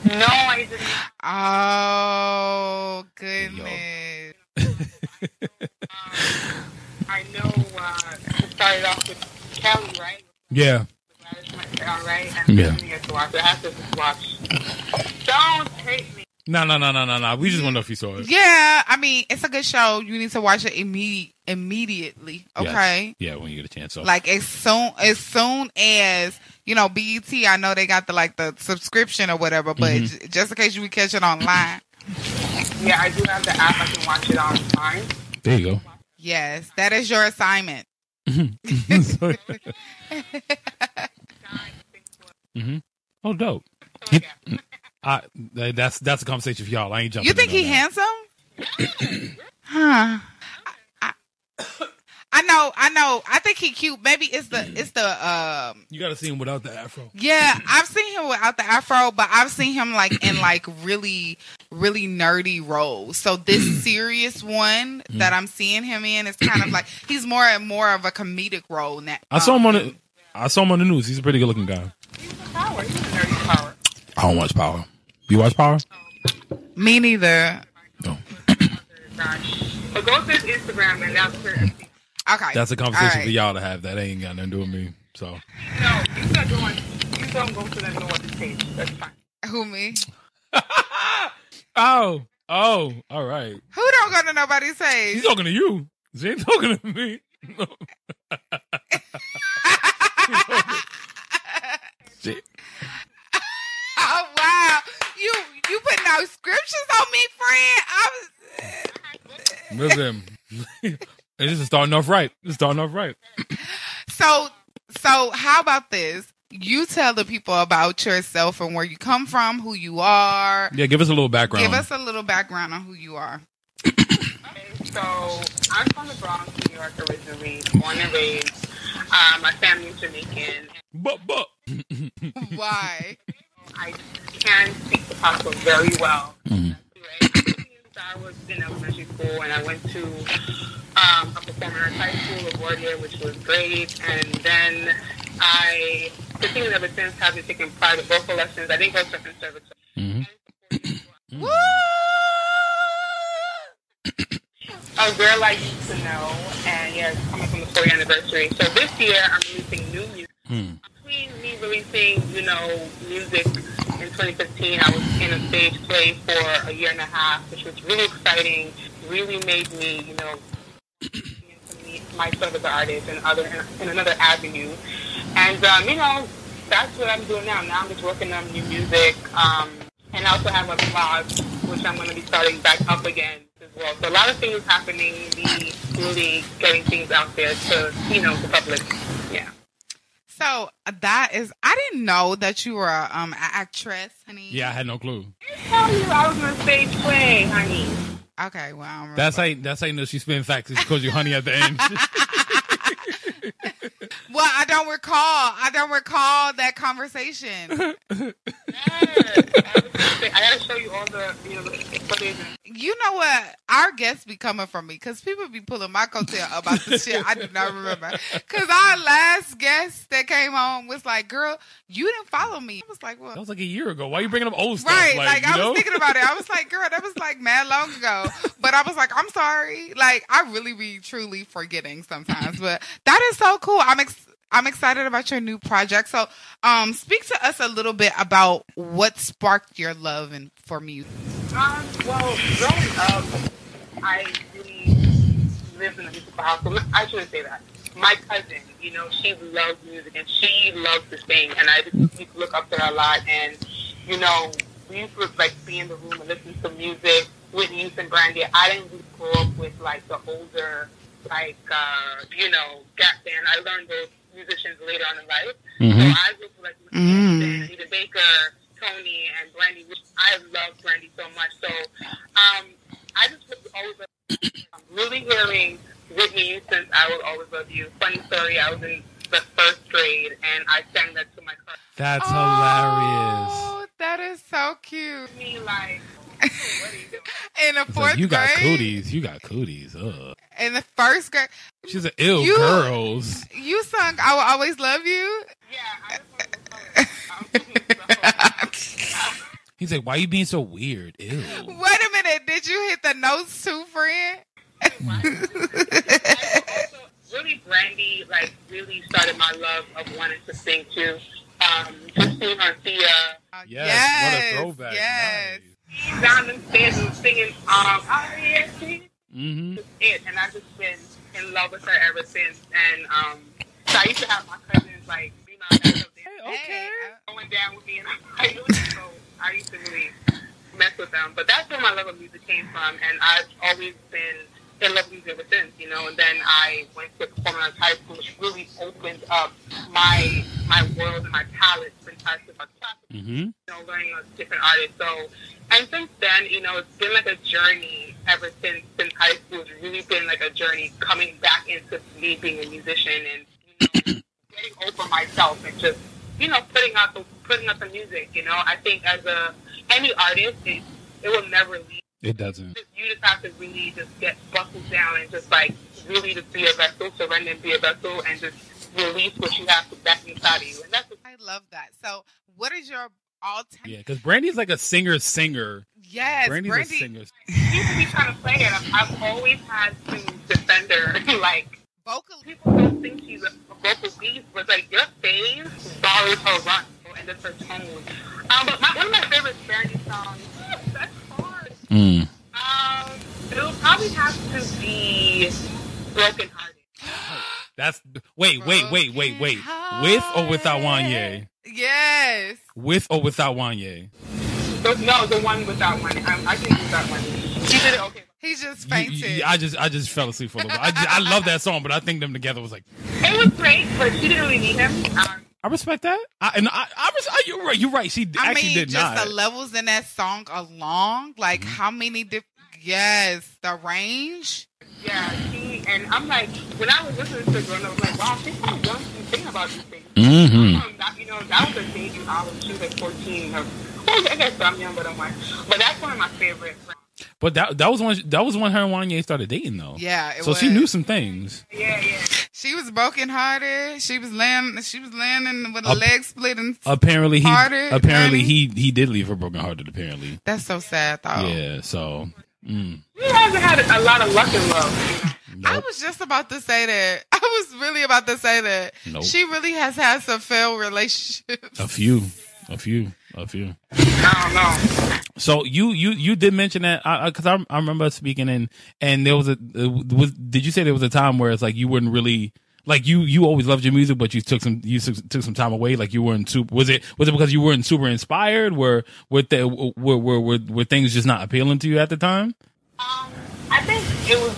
No, I didn't. Oh goodness. I know uh, it started off with Kelly, right? Yeah. All right. And Yeah. I didn't to watch. I have to watch. Don't hate me. No, no, no, no, no, no. We just want to know if you saw it. Yeah, I mean, it's a good show. You need to watch it imme- immediately. Yes. Okay. Yeah, when you get a chance. So. Like as soon as soon as you know BET, I know they got the like the subscription or whatever, but Mm-hmm. j- just in case you would catch it online, Yeah, I do have the app. I can watch it online. there you go. yes, that is your assignment. mm-hmm. Oh, dope. So, yeah. I, that's that's a conversation for y'all. I ain't jumping. You think he that. handsome? huh. I, I, I know, I know. I think he cute. Maybe it's the it's the um You got to see him without the afro. Yeah, I've seen him without the afro, but I've seen him like in like really, really nerdy roles. So this serious one that I'm seeing him in is kind of like he's more and more of a comedic role now. I saw him on the. I saw him on the news. He's a pretty good looking guy. He's a power. He's a nerdy power. I don't watch Power. You watch Power? Me neither. No. Gosh. But go to his Instagram and that's where. Hmm. Okay, That's a conversation All right. for y'all to have. That ain't got nothing to do with me. So No, you gotta go. You don't go to them know what to say. That's fine. Who me? Oh, oh, all right. Who don't go to nobody's She's page? talking to you. She ain't talking to me. Shit. wow, you you put no scriptures on me, friend. I was Listen, this is starting off right. It's starting off right. So, so how about this? You tell the people about yourself and where you come from, who you are. Yeah, give us a little background. Give us a little background on who you are. Okay, so I'm from the Bronx, New York originally, born and raised. Uh, my family's Jamaican. but, but. Why? I can speak the Pasco very well. Mhm. I was in elementary school and I went to um, a performing arts high school, LaGuardia, which was great. And then I continued ever since, having taken private vocal lessons. I didn't go to conservatory. Mhm. Woo! A girl I used to know, and yeah, coming from the 40th anniversary. So this year, I'm releasing new music. Hmm. Me releasing, you know, music in 2015, I was in a stage play for a year and a half, which was really exciting. Really made me, you know, myself as an artist and other in another avenue. And um, you know, that's what I'm doing now. Now I'm just working on new music, um, and I also have a blog, which I'm going to be starting back up again as well. So a lot of things happening. Me really getting things out there to, you know, the public. Yeah. So that is, I didn't know that you were a um a actress, honey. Yeah, I had no clue. Tell you I was in a stage play, honey. Okay, well, I'm That's how you, that's how you know she spitting facts. It's because you honey at the end. well, I don't recall. I don't recall that conversation. Yes. I was gonna say, I gotta show you all the, you know, the footage. you know what? Our guests be coming from me because people be pulling my coattail about the shit I do not remember. Because our last guest that came on was like, "Girl, you didn't follow me." I was like, "Well." that was like a year ago. Why are you bringing up old stuff? Right, like, you I know? was thinking about it. I was like, girl, that was like mad long ago. But I was like, I'm sorry. Like, I really be truly forgetting sometimes. But that is so cool. I'm ex- I'm excited about your new project. So, um, speak to us a little bit about what sparked your love and for music. Um, well, growing up, I really lived in a musical household. I shouldn't say that. My cousin, you know, she loves music and she loves to sing, and I just used to look up to her a lot. And you know, we used to like be in the room and listen to music with Youth and Brandy. I didn't grow up with like the older, like uh, you know, Gap Band. I learned those musicians later on in life. So Mhm. I was like Mm. Anita Baker, Tony, and Brandy. Which I love Brandy so much. So um, I just was always um, really hearing Whitney Houston's "I Will Always Love You." Funny story. I was in the first grade and I sang that to my crush. That's hilarious. Oh, that is so cute. Me like, what are you? In the fourth like, you got cooties. You got cooties. Ugh. in the first grade, She's an ill You- girls. you sung "I Will Always Love You." Yeah, I just want to He's like, why are you being so weird? Ew. Wait a minute, did you hit the notes too, friend? really, Brandy like really started my love of wanting to sing too. Um, just seeing her Thea Uh, Yes, what a throwback. Yes. Nice. Down the stairs and singing um, R.E.S.T. Mm-hmm. it, and I've just been in love with her ever since. And um, so I used to have my cousins like be my best of them, Okay. Hey, uh, going down with me, and I'm like, so I used to really mess with them. But that's where my love of music came from, and I've always been love with music ever since, you know. And then I went to performing arts high school, which really opened up my my world and my palette since I took class Mm-hmm. you know, learning different artists. So, and since then, you know, it's been like a journey ever since since high school. It's really been like a journey coming back into me being a musician and you know, getting over myself and just you know putting out the putting out the music. You know, I think as a any artist, it, it will never leave. It doesn't. You just have to really just get buckled down and just like really just be a vessel, surrender and be a vessel, and just release what you have to back inside of you. And that's what I love that. So, what is your all time? Yeah, because Brandy's like a singer singer. Yes, Brandy's Brandy. a singer. she used to be trying to play it. I've, I've always had to defend her. like Vocal. people don't think she's a, a vocal beast, but like your face borrows her run and just her tone. Um, but my, one of my favorite Brandy songs. That's hard. Mm. Um, it'll probably have to be Broken Hearted. That's wait, wait, wait, wait, wait. With or without Wanya? Yes. With or without Wanya? So, no, the one without one. I, I think without one. She did it okay. He just fainted. you- I just I just fell asleep for a little. I, just, I love that song, but I think them together was like It was great, but she didn't really need him. Um, I respect that. I, and I, I was, I, you're right. You're right. She I actually mean, did just not. the levels in that song along, like Mm-hmm. how many diff- Yes, the range. Yeah, she and I'm like, when I was listening to the girl, I was like, wow, she's kind of young to be thinking about these things. mm-hmm. Um, that, you know, that was her debut album. She was like 14. Or, well, I guess I'm young, but I'm like, but that's one of my favorites. But that that was when that was when her and Wanya started dating though. Yeah, it so was. she knew some things. Yeah, yeah. She was broken hearted. She was laying. She was landing with a Up- leg split, and Apparently he Hearted, apparently honey. he he did leave her broken hearted. Apparently, that's so sad, though. yeah. So mm, She hasn't had a lot of luck in love. I was just about to say that. I was really about to say that. Nope. She really has had some failed relationships. a few, a few, a few. I don't know. So you you you did mention that because I, I remember speaking and and there was a was did you say there was a time where it's like you wouldn't really like you you always loved your music but you took some you took, took some time away like you weren't super was it was it because you weren't super inspired were were the, were, were were were things just not appealing to you at the time Um, I think it was.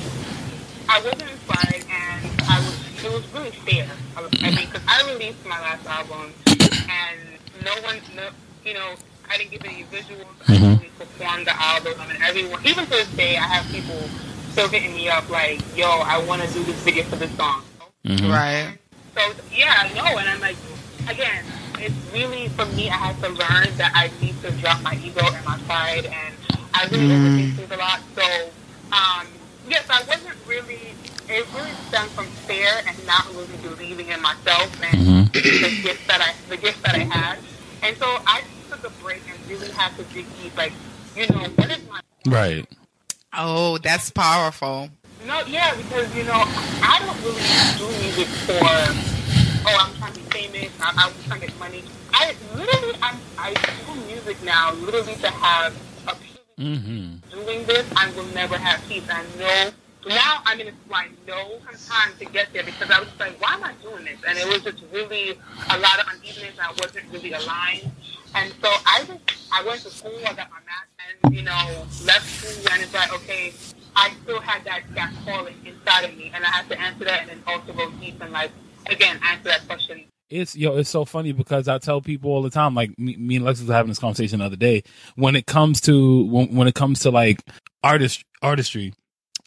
I wasn't inspired, and I was. It was really fair. I, I mean, because I released my last album, and no one, no, you know, I didn't give any visuals. I didn't mm-hmm. really perform the album, and everyone. Even to this day, I have people still hitting me up like, "Yo, I want to do this video for this song." Mm-hmm. Right. So yeah, no, and I'm like, again, it's really for me. I had to learn that I need to drop my ego and my pride, and I really mm. overthink things a lot. So, um, yes, I wasn't really. It really stemmed from fear and not really believing in myself and mm-hmm. the gifts that I, the gifts that I had, and so I took a break and really had to dig deep. Like, you know, what is my right Oh, that's powerful. No, yeah, because you know I don't really do music for oh I'm trying to be famous, I, I'm trying to get money. I literally I'm, I do music now literally to have a peace. mm-hmm Doing this, I will never have peace. I know now I'm in a I know time to get there because I was like, why am I doing this? And it was just really a lot of unevenness. I wasn't really aligned. And so I just, I went to school, I got my math, and, you know, left school, and it's like, okay, I still had that, that calling inside of me, and I had to answer that and then also go deep and, like, again, answer that question. it's yo it's so funny because I tell people all the time like me, me and Lex was having this conversation the other day when it comes to when, when it comes to like artist artistry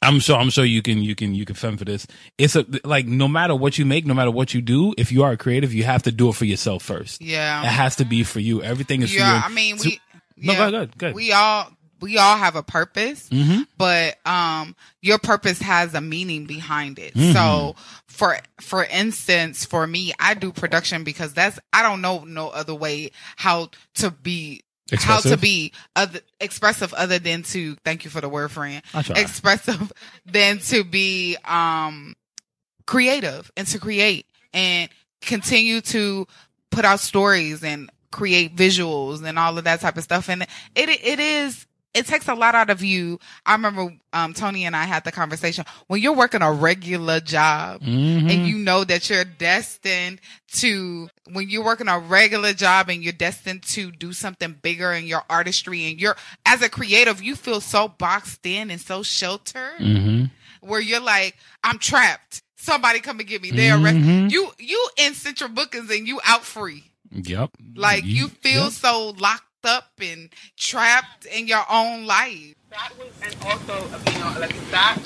I'm sure I'm sure you can you can you can fend for this it's a like no matter what you make no matter what you do if you are a creative you have to do it for yourself first Yeah, it has to be for you everything is Yeah. for I mean, we. no yeah, go ahead go ahead We all we all have a purpose, mm-hmm. but um, your purpose has a meaning behind it. Mhm. So, for for instance, for me, I do production because that's I don't know no other way how to be how to be other, expressive other than to thank you for the word friend. Expressive than to be um creative and to create and continue to put out stories and create visuals and all of that type of stuff. And it it is it takes a lot out of you. I remember um Tony and I had the conversation when you're working a regular job Mhm. and you know that you're destined to when you're working a regular job and you're destined to do something bigger in your artistry and you're as a creative you feel so boxed in and so sheltered Mhm. where you're like i'm trapped somebody come and get me there Mhm. you you in central bookings and you out free Yep. like you feel yep. so locked up and trapped in your own life that was, and also, you know, like that,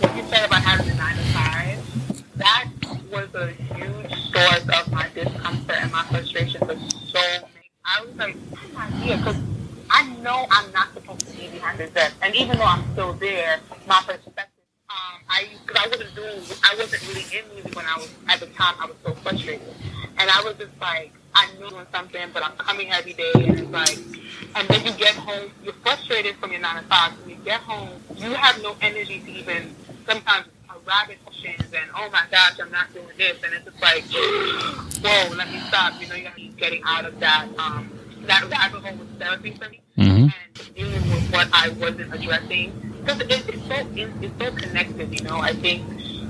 what you said about having a nine to five, that was a huge source of my discomfort and my frustration for so many. I was like, I'm not here because I know I'm not supposed to be behind this desk, and even though I'm still there, my perspective. Um, I because I wasn't doing, I wasn't really in music when I was at the time. I was so frustrated, and I was just like, I knew doing something, but I'm coming every day, and it's like, and then you get home, you're frustrated from your nine to five. When you get home, you have no energy to even sometimes a rabbit questions and oh my gosh, I'm not doing this, and it's just like, whoa, let me stop. You know, you gotta be getting out of that. Um, that rabbit hole was therapy for me, Mhm. and dealing with what I wasn't addressing because it, it's so it, it's so connected. You know, I think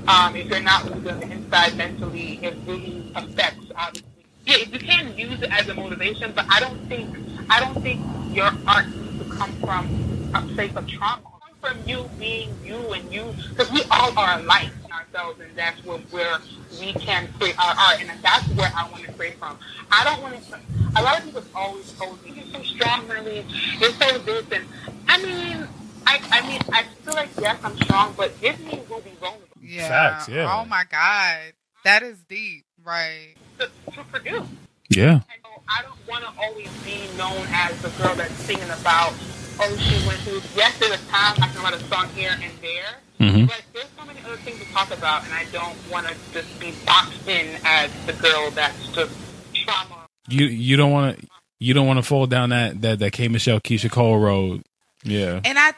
um, if you're not moving on the inside mentally, it really affects obviously. Yeah, you can use it as a motivation, but I don't think I don't think your art needs to come from a place of trauma. It Come from you being you and you, because we all are alike in ourselves, and that's where, where we can create our art, and that's where I want to create from. I don't want to. A lot of people always told me, "You're so strong, really. You're so this," and I mean, I, I mean, I feel like yes, I'm strong, but give me will be vulnerable yeah Facts, yeah. oh my god that is deep right to, to produce. Yeah. And so I don't want to always be known as the girl that's singing about, oh, she went through. Yes, there's a time I can write a song here and there, Mhm. but there's so many other things to talk about, and I don't want to just be boxed in as the girl that's just trauma. You you don't want to you don't want to fall down that that that K Michelle Keyshia Cole road. Yeah. and i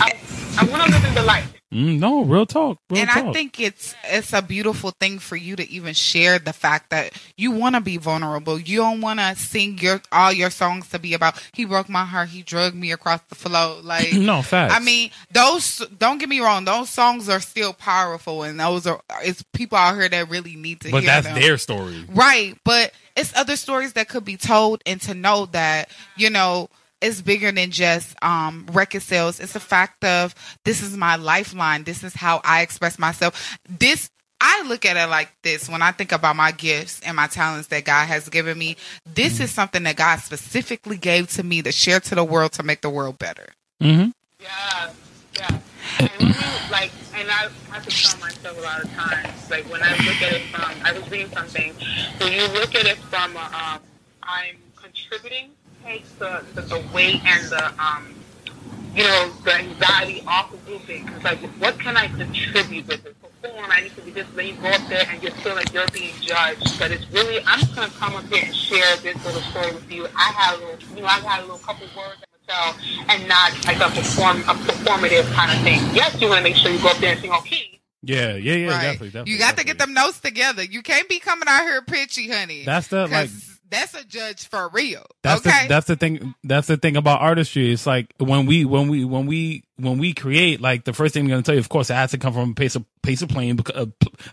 I, I want to live in the light. Mm, no, real talk. Real and talk. I think it's it's a beautiful thing for you to even share the fact that you want to be vulnerable. You don't want to sing your all your songs to be about he broke my heart, he drugged me across the floor. Like no facts. I mean, those don't get me wrong, those songs are still powerful, and those are it's people out here that really need to but hear that's them. their story. Right, but it's other stories that could be told and to know that, you know, it's bigger than just um record sales. It's a fact of this is my lifeline. This is how I express myself. This I look at it like this when I think about my gifts and my talents that God has given me. This is something that God specifically gave to me to share to the world to make the world better. Mm-hmm. Yeah, yeah. And when you, like, and I have to tell myself a lot of times, like when I look at it from, I was reading something, when you look at it from, uh, um, I'm contributing, takes the, the, the weight and the, um, you know, the anxiety off of grouping. Because, like, what can I contribute with it? Perform, I need to be this, then you go up there and you feel like you're being judged. But it's really, I'm just going to come up here and share this little story with you. I have a little, you know, I got a little couple words tell and not like a perform a performative kind of thing. Yes, you want to make sure you go up there and sing on key. Yeah, yeah, yeah. right. Definitely, definitely. you got to get them notes together. You can't be coming out here pitchy, honey. That's the like. That's a judge for real. That's okay. the that's the thing. That's the thing about artistry. It's like when we when we when we when we create, like the first thing I'm going to tell you, of course, it has to come from a place of place of pain, because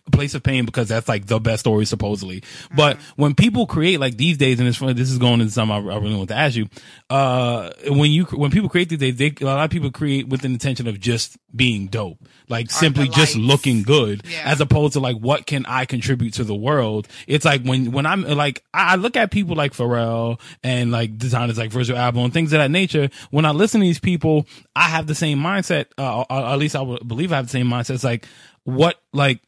a place of pain, because that's like the best story supposedly. But when people create, like these days, and it's funny, this is going into something I, I really want to ask you. Uh, when you when people create these days, they a lot of people create with the intention of just being dope, like simply just looking good, Yeah. as opposed to like what can I contribute to the world. It's like when when I'm like I I look at people like Pharrell and like designers like Virgil Abloh and things of that nature. When I listen to these people, I have the same mindset. Uh, or at least I would believe I have the same mindset. It's like what like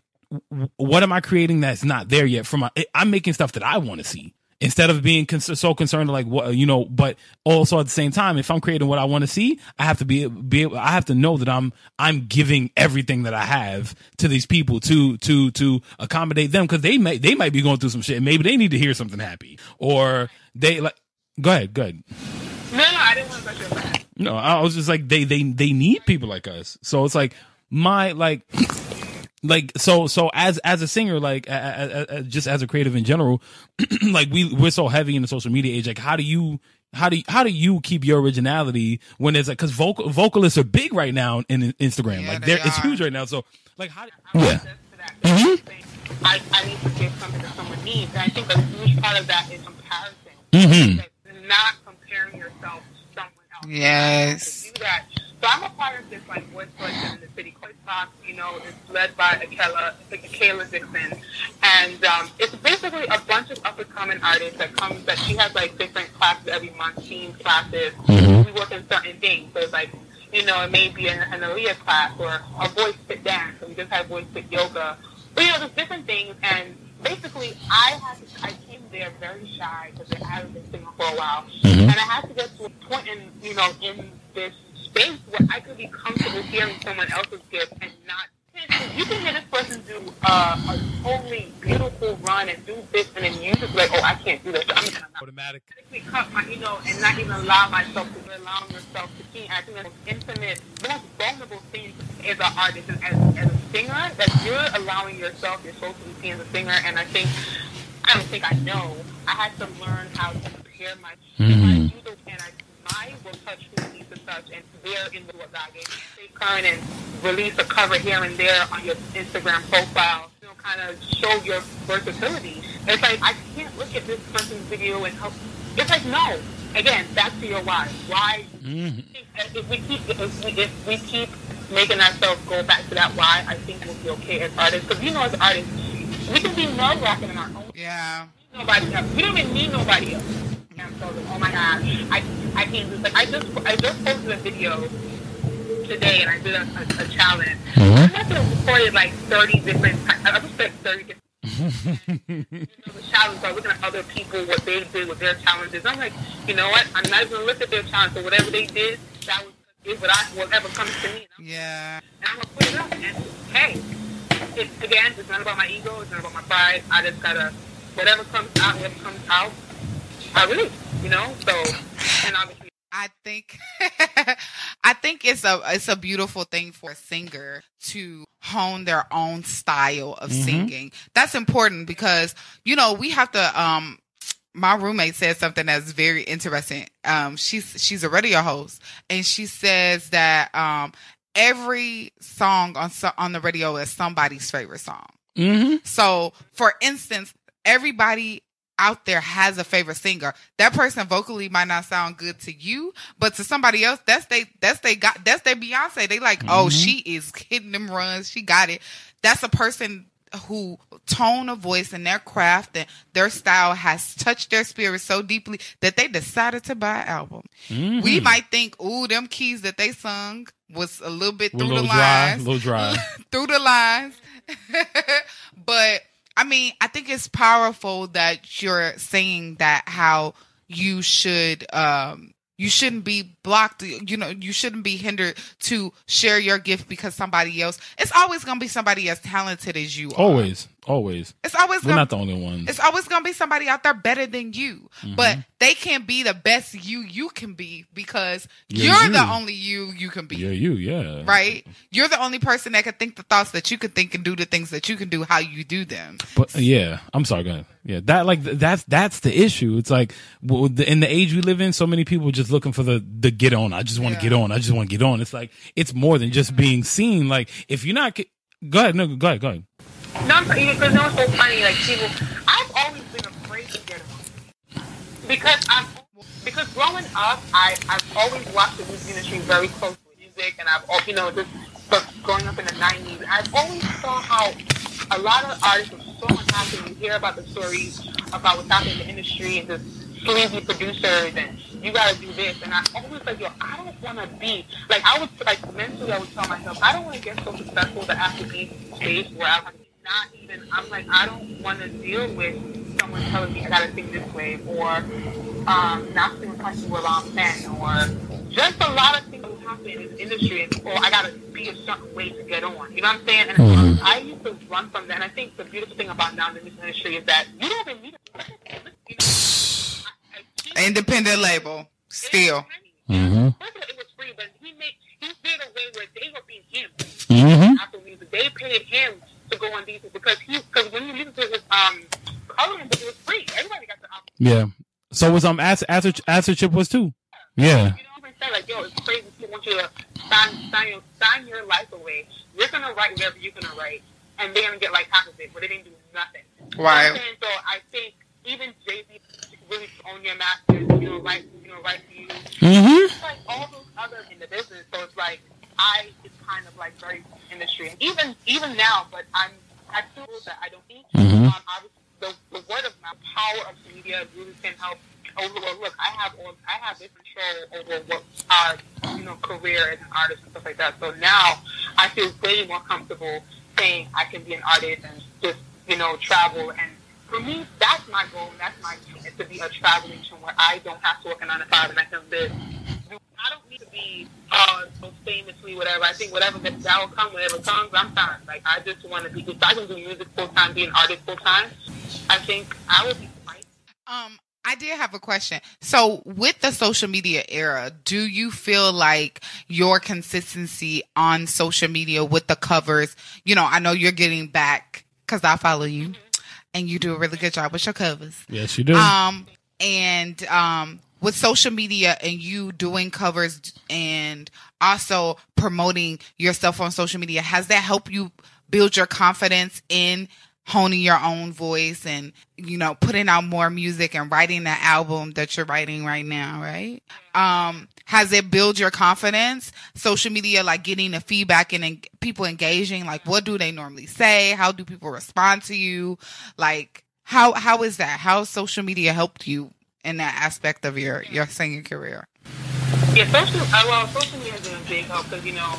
what am I creating that's not there yet? For my, I'm making stuff that I want to see instead of being so concerned like what you know. But also at the same time, if I'm creating what I want to see, I have to be be able, I have to know that I'm I'm giving everything that I have to these people to to to accommodate them because they may they might be going through some shit. Maybe they need to hear something happy or they like. Go ahead, go ahead. No, I didn't want to touch your back. No, I was just like they they they need people like us. So it's like my like like so so as as a singer like a, a, a, just as a creative in general like we we're so heavy in the social media age like how do you how do you, how do you keep your originality when it's like because vocal vocalists are big right now in Instagram Yeah, like they they're it's huge right now so like how yeah want this to that. Mm-hmm. I, I need to give something that someone needs. And I think a huge part of that is comparison. Mhm. Like, not comparing yourself to someone else. Yes. To do that. So I'm a part of this like voice collection in the city. Voice Box, you know, it's led by Akela, Akela Dixon, and um, it's basically a bunch of up and coming artists that comes that she has like different classes every month, team classes. Mhm. We work in certain things. So it's like you know, it may be an, an Aaliyah class or a voice fit dance. So we just had voice fit yoga. But you know, there's different things, and basically, I had to, I came there very shy because they haven't been singing for a while, Mhm. and I had to get to a point in you know in this space where I could be comfortable hearing someone else's gift and not. You can hear this person do uh, a totally beautiful run and do this, and then you just like, oh, I can't do this. I'm gonna automatic automatically cut my, you know, and not even allow myself to allow yourself to see. I think the most intimate, most vulnerable thing as an artist and as, as a singer that you're allowing yourself, your soul to be seen as a singer. And I think, I don't think I know. I had to learn how to prepare my. I do those, and I, my will touch who needs to touch, and they're in the what God gave me. Stay current and release a cover here and there on your Instagram profile. You know, kind of show your versatility. It's like I can't look at this person's video and help. It's like no. Again, back to your why. Why? Mhm. If we keep if we, if we keep making ourselves go back to that why, I think we'll be okay as artists. Because you know, as artists, we can be nerve wracking in our own. Yeah. Nobody else. We don't even need nobody else. And so, like, oh my god, I I can't do like I just I just posted a video today and I did a, a, a challenge. Mm-hmm. I must have recorded like thirty different. I just said thirty different. you know, the challenge by looking at other people, what they did with their challenges. I'm like, you know what? I'm not even gonna look at their challenge. So whatever they did, that was is what I whatever comes to me. And I'm, Yeah. and I'm gonna put it up. And hey, it's again, it's not about my ego. It's not about my pride. I just gotta whatever comes out, whatever comes out, I release. You know. So and obviously. I think I think it's a it's a beautiful thing for a singer to hone their own style of Mhm. singing. That's important because you know we have to um my roommate said something that's very interesting. Um she's she's a radio host and she says that um every song on on the radio is somebody's favorite song. mm-hmm. So, for instance, everybody out there has a favorite singer. That person vocally might not sound good to you, but to somebody else, that's they that's they got that's their Beyonce. They like, oh, Mhm. she is hitting them runs. She got it. That's a person who tone of voice and their craft and their style has touched their spirit so deeply that they decided to buy an album. Mm-hmm. We might think, ooh, them keys that they sung was a little bit through the dry, a lines little dry. through the lines. but I mean, I think it's powerful that you're saying that how you should um you shouldn't be blocked you know you shouldn't be hindered to share your gift because somebody else it's always going to be somebody as talented as you are Always, it's always We're gonna, not the only ones. it's always going to be somebody out there better than you Mm-hmm. but they can't be the best you you can be because You're you're, the only you you can be Yeah, you, yeah. right? You're the only person that can think the thoughts that you can think and do the things that you can do how you do them. But uh, yeah, I'm sorry. Go ahead. Yeah, that like that's that's the issue. It's like in the age we live in, so many people just looking for the the get on. I just want to Yeah. get on. I just want to get on. It's like it's more than just being seen. Like if you're not, go ahead. No, go ahead. Go ahead. No, because no, it's so funny. Like people, I've always been afraid to get on because I'm because growing up, I I've always watched the music industry very closely, music, and I've you know just growing up in the '90s, I've always saw how a lot of artists are so unhappy. You hear about the stories about what's happening in the industry and just sleazy producers and you gotta do this and I always like yo I don't want to be like I would like mentally I would tell myself I don't want to get so successful that I have to be in space where I'm not even I'm like I don't want to deal with someone telling me I gotta think this way or um, not sing with people around men or just a lot of things that happen in this industry or I gotta be a certain way to get on you know what I'm saying and Mhm. I used to run from that and I think the beautiful thing about now in this industry is that you don't even need a you know, I- I keep- Independent label, still. Mm-hmm. First of all, it was free, but he made he did a way where they were being him. Mm-hmm. Apple Music, they paid him to go on these because he because when you listen to his um coloring book, it was free. Everybody got the album. Yeah. So was um Acid Acid, Acid Chip was too. Yeah. You know what I'm saying? Like, yo, it's crazy. People want you to sign, sign, your, sign your life away. You're gonna write whatever you're gonna write, and they're gonna get like half of it, but they didn't do nothing. You know I'm So I think even Jay Z really own your masters. You know, write, you know, write for you. Mm-hmm. Like all those others in the business. So it's like I is kind of like very industry, and even even now, but I'm I feel that I don't think. Mhm. Um, obviously, the, the word of mouth, power of media really can help. Over well, look, I have all I have this control over what our you know career as an artist and stuff like that. So now I feel way more comfortable saying I can be an artist and just you know travel and. For me, that's my goal. That's my dream, is to be a travel agent where I don't have to work a nine to five and I can live I don't need to be uh, so famously whatever. I think whatever that, that will come, whatever comes, I'm fine. Like I just want to be. If I can do music full time, be an artist full time, I think I would be fine. Um, I did have a question. So, with the social media era, do you feel like your consistency on social media with the covers? You know, I know you're getting back because I follow you, and you do a really good job with your covers. Yes, you do. Um, and um, with social media and you doing covers and also promoting yourself on social media, has that helped you build your confidence in honing your own voice and you know putting out more music and writing the album that you're writing right now right? Um has it built your confidence? Social media like getting the feedback and en- people engaging like what do they normally say? How do people respond to you? Like how how is that? How social media helped you in that aspect of your your singing career Yeah, social. Uh, well, social media has been a big help because you know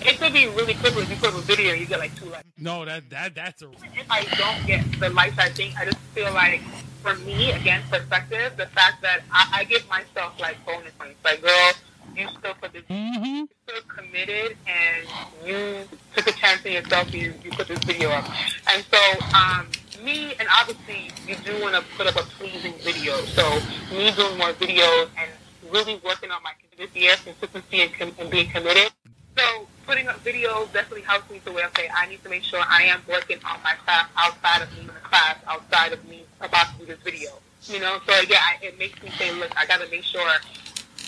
it could be really quick. If you put up a video, you get like two likes. no, that that that's a If I don't get the likes, I think I just feel like for me, again, perspective, the fact that I, I give myself like bonus points. Like, girl, you still put this. mm-hmm. so committed and you took a chance on yourself you, you put this video up and so um, me and obviously you do want to put up a pleasing video. So me doing more videos and really working on my this consistency and, com- and being committed. So putting up videos definitely helps me to where okay I need to make sure I am working on my craft outside of me in the class outside of me about to do this video. You know so yeah I, it makes me say look I got to make sure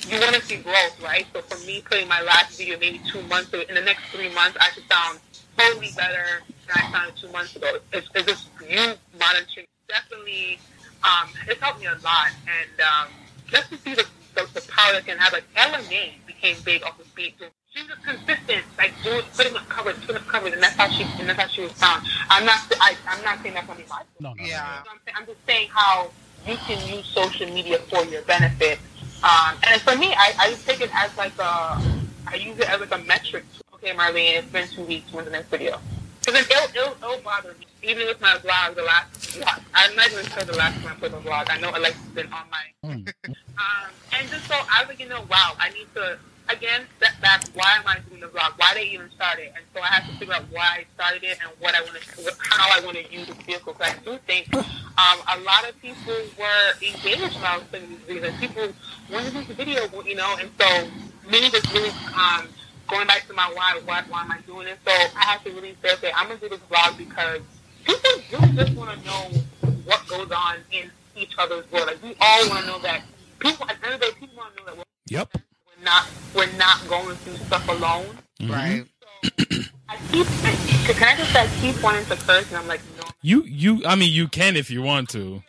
you want to see growth, right? So for me, putting my last video maybe two months ago, in the next three months, I should sound totally better than I sounded two months ago. It's, it's just you monitoring. Definitely, um, it's helped me a lot. And um, just to see the, the, the power that can have, like Ella Mai became big off of beat. She was just consistent, like doing, putting up covers, putting up covers, and that's how she, and that's how she was found. I'm not, I, I'm not saying that's gonna be my no, no, Yeah. you know I'm, saying? I'm just saying how you can use social media for your benefit. Um, and for me, I, I just take it as like a, I use it as like a metric. Okay, Marlene, it's been two weeks. When's the next video? Because it'll, it'll, it'll bother me. Even with my vlog, the last vlog, I'm not even sure the last time I put a vlog. I know Alexis been on my, Mm. um, and just so I was like, you know, wow, I need to, again, step back. Why am I doing the vlog? Why did they even start it? And so I have to figure out why I started it and what I want to, how I want to use the vehicle. Because I do think um, a lot of people were engaged when I was putting these videos. And people wanted this video, you know, and so me just really um, going back to my why, why, why am I doing this? So I have to really say, okay, I'm going to do this vlog because people really just want to know what goes on in each other's world. Like, we all want to know that people, at the end of the day, people want to know that we're, Yep. we're not, we're not going through stuff alone. Mhm. right So I keep, I, can I just say, I keep wanting to curse, and I'm like, no, You you I mean you can if you want to.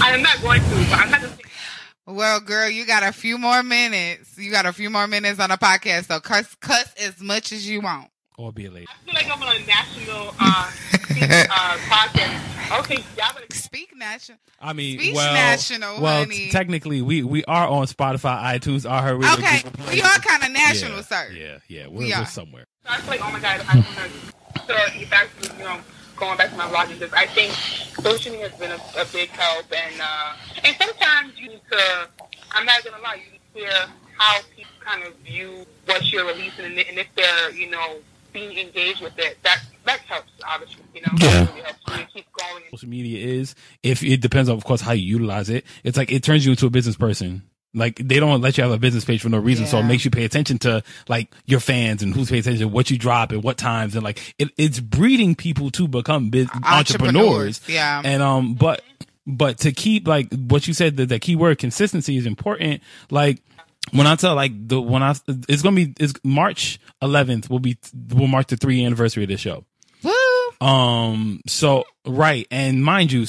I'm not going to, but I'm not just Well, girl, you got a few more minutes. You got a few more minutes on the podcast, so cuss, cuss as much as you want. Or be a lady. I feel like I'm on a national uh, uh, podcast. Okay, y'all better Speak national. I mean, Speech well, national, well, honey. t- technically, we we are on Spotify, iTunes, iHeartRadio. Okay, Google Play. we are kind of national, yeah, sir. Yeah, yeah, we're, We we're somewhere. So I feel like, oh my god, I want to start get back to, you know, going back to my vlogging because I think social media has been a, a big help. And uh, and sometimes you need to, I'm not going to lie, you need to hear how people kind of view what you're releasing and, and if they're, you know, being engaged with it. That that helps, obviously, you know. Yeah. Really helps keep going. Social media is if it depends on, of course, how you utilize it. It's like it turns you into a business person. Like they don't let you have a business page for no reason, so it makes you pay attention to like your fans and who's paying attention, what you drop and what times, and like it, it's breeding people to become biz- entrepreneurs. Yeah. And um, but but to keep like what you said, that the key word consistency is important. Like when I tell like the when I it's gonna be it's March 11th will be will mark the three anniversary of this show. Um. So right, and mind you,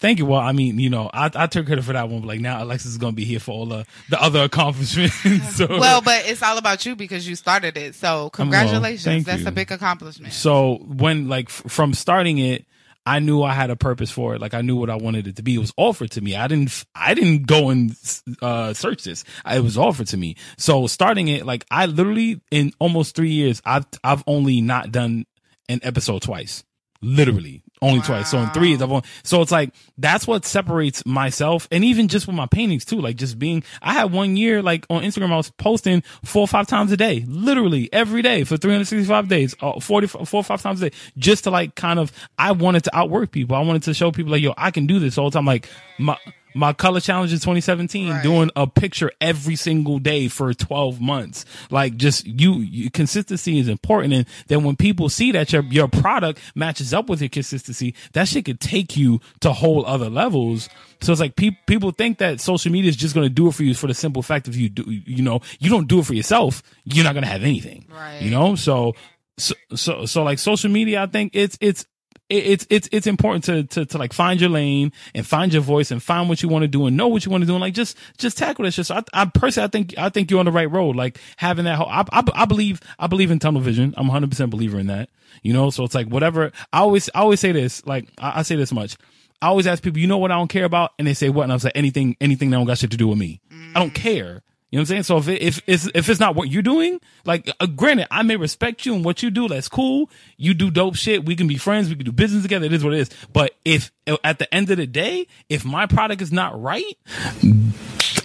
thank you. Well, I mean, you know, I I took credit for that one. But like now, Alexis is gonna be here for all the the other accomplishments. so Well, but it's all about you because you started it. So congratulations. thank That's you. a big accomplishment. So when like f- from starting it, I knew I had a purpose for it. Like I knew what I wanted it to be. It was offered to me. I didn't I didn't go and uh search this. It was offered to me. So starting it, like I literally in almost three years, I've I've only not done an episode twice. Literally. Only twice. So in three I've only, so it's like, that's what separates myself. And even just with my paintings too, like just being, I had one year, like on Instagram, I was posting four or five times a day, literally every day for 365 days, uh, 40, four or five times a day, just to like kind of, I wanted to outwork people. I wanted to show people like, yo, I can do this all the time. Like my, my color challenge in 2017 Right. doing a picture every single day for 12 months. Like just you, you consistency is important. And then when people see that your your product matches up with your consistency that shit could take you to whole other levels. So it's like pe- people think that social media is just going to do it for you for the simple fact if you do you know you don't do it for yourself. You're not going to have anything. Right. you know? So so so, so like social media i think it's it's it- it's it's it's important to, to to like find your lane and find your voice and find what you want to do and know what you want to do and like just just tackle this shit. So I, I personally I think I think you're on the right road. Like having that whole I I, I believe I believe in tunnel vision. I'm 100 percent believer in that. You know, so it's like whatever. I always I always say this. Like I, I say this much. I always ask people, you know what I don't care about, and they say what, and I was like anything anything that don't got shit to do with me. I don't mm. care. You know what I'm saying? So if it, if it's if it's not what you're doing, like uh, granted, I may respect you and what you do. That's cool. You do dope shit. We can be friends. We can do business together. It is what it is. But if at the end of the day, if my product is not right,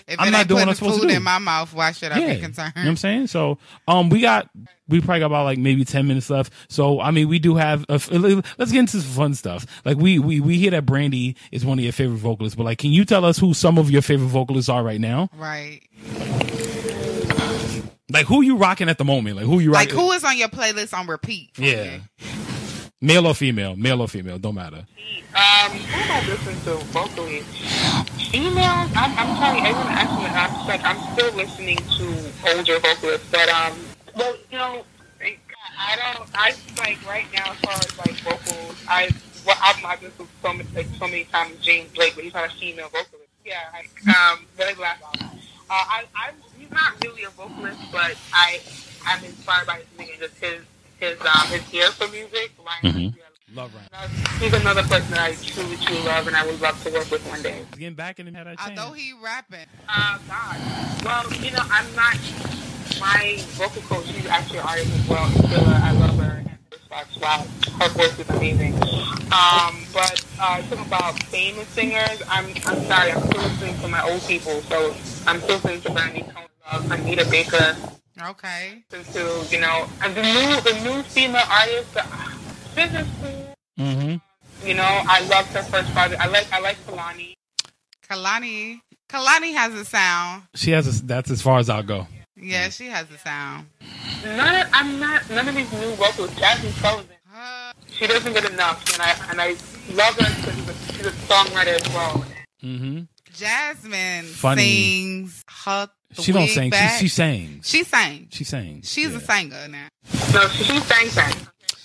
If I'm not doing what I'm supposed to food do. in my mouth, why should I yeah, be concerned? you know what I'm saying? So um, we got we probably got about like maybe ten minutes left. So I mean, we do have a, let's get into some fun stuff. Like we we we hear that Brandy is one of your favorite vocalists, but like, can you tell us who some of your favorite vocalists are right now? Right. Like who you rocking at the moment? Like who you Like rocking? who is on your playlist on repeat? Yeah. you? Male or female? Male or female? Don't matter. Um, who am I listening to vocally? Females? I'm, I'm you, everyone asking me, I'm I'm still listening to older vocalists, but, um, well, you know, I don't, I, like, right now, as far as, like, vocals, I, what album I've listened to so many, like, so many times, James Blake, but he's not a female vocalist. Yeah, like, um, very last album. Uh, I, I'm, he's not really a vocalist, but I, I'm inspired by his music and just his, his, um, his ear for music. Ryan Mhm. Love Ryan. He's another person that I truly, truly love, and I would love to work with one day. Getting back in and had that chance. Although he rapping. Uh, God. Well, you know, I'm not. My vocal coach, she's actually an artist as well. Stilla, I love her. And Fox, wow, her voice is amazing. Um, but uh, talking about famous singers, I'm, I'm sorry, I'm still listening to my old people. So I'm still listening to Brandy Tone Love, Anita Baker, Okay. listen to, you know, and the new, the new female artist, uh, Business School. Mm-hmm. You know, I loved her first project. I like, I like Kehlani. Kehlani. Kehlani has a sound. She has. A, that's as far as I'll go. Yeah, she has a sound. None of, I'm not, none of these new vocalists, Jazmine Sullivan. Uh, she doesn't get enough, and I and I love her because she's a, she's a songwriter as well. Mm-hmm. Jazmine Funny. sings her. She don't sing. She, back. she sings. She sang. She sings. She's Yeah. a singer now. No, she, she sang sang.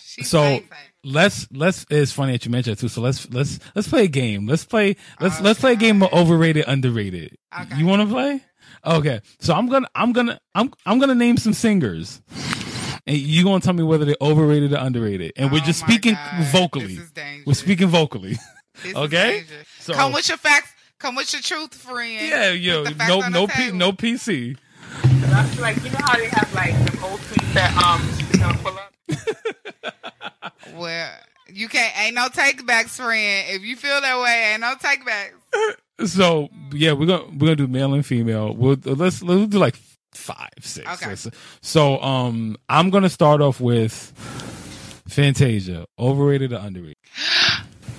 She So sang, sang. let's let's. It's funny that you mentioned it too. So let's let's let's play a game. Let's play let's Oh, let's play a game of overrated underrated. Okay. You want to play? Okay. So I'm gonna I'm gonna I'm I'm gonna name some singers. And you gonna tell me whether they're overrated or underrated. And we're Oh just speaking God. vocally. This is dangerous. We're speaking vocally. This okay? dangerous. So- come with your facts. Come with your truth, friend. Yeah, yo, Put the facts no no P, no PC. That's like you know how they have like some old tweets that um you know pull up. Well, you can't. Ain't no takebacks, friend. If you feel that way, ain't no takebacks. So yeah, we're gonna we're gonna do male and female. We'll let's let's do like five, six. Okay. Let's- So um, I'm gonna start off with Fantasia, overrated or underrated?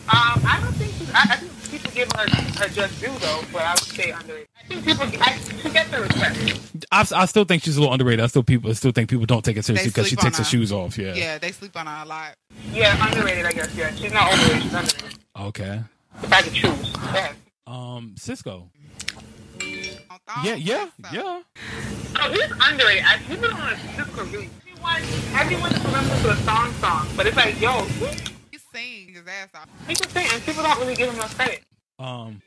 I don't think she's, I, I think people give her her just due though, but I would say underrated. I think people I, she gets the respect. I, I still think she's a little underrated. I still people I still think people don't take it seriously because she takes her her. shoes off. Yeah. Yeah, they sleep on her a lot. Yeah, underrated. I guess. Yeah, she's not overrated. She's underrated. Okay. If I could choose. Yeah. Um, Sisqó. On Yeah, yeah, so. yeah. Oh, he's underrated. I, people don't know Sisqó really. Everyone, everyone just remembers the song song, but it's like, yo, He sings his ass off. he can sing, and people don't really give him enough credit. Um,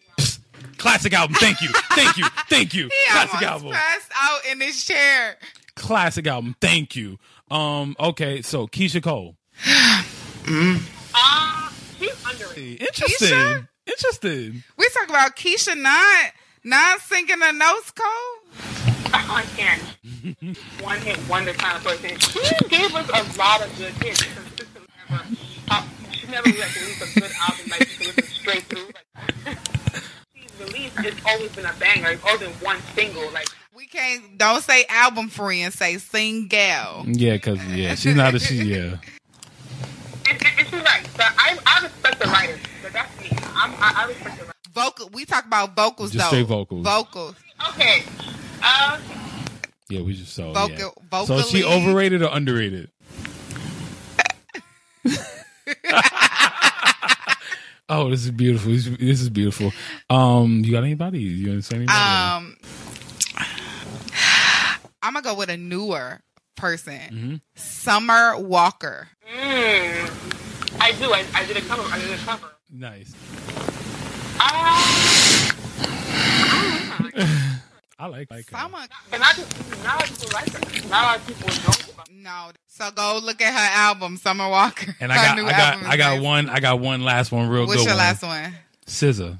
classic album. Thank you, thank you, thank you. He Classic almost album. passed out in his chair. Classic album. Thank you. Um, okay, so Keyshia Cole. Uh, she's underrated. Interesting. Keyshia? Interesting. We talk about Keyshia not not singing the notes code. I can't. One hit wonder kind of person. She gave us a lot of good hits. Consistently never, uh, she never like released a good album like she listen straight through. Like, she's released, it's always been a banger. It's always been one single. Like We can't don't say album free and say sing gal. Yeah, cause yeah, she's not a she. Yeah. and, and, and she's right. But I, I respect the writers. But that's me. I'm, I, I respect the writers. Vocal. We talk about vocals Just though. straight vocals. Vocals. Okay. Uh, Yeah, we just so Vocal- yeah. So is she overrated or underrated? oh, this is beautiful. This, this is beautiful. Um, you got anybody? You want to say anybody? Um, I'm gonna go with a newer person, Mm-hmm. Summer Walker. mm, I do. I, I did a cover. I did a cover. nice. Uh, I like like her. Summer, but not just not a lot of people like her. Not a lot people don't. no. So go look at her album, Summer Walker. And I got new I got album I got nice. one I got one last one real What's good your one. last one? SZA.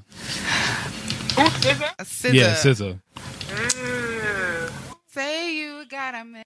Who's SZA? Scissor. Yeah, SZA. Mm, Say you got a man.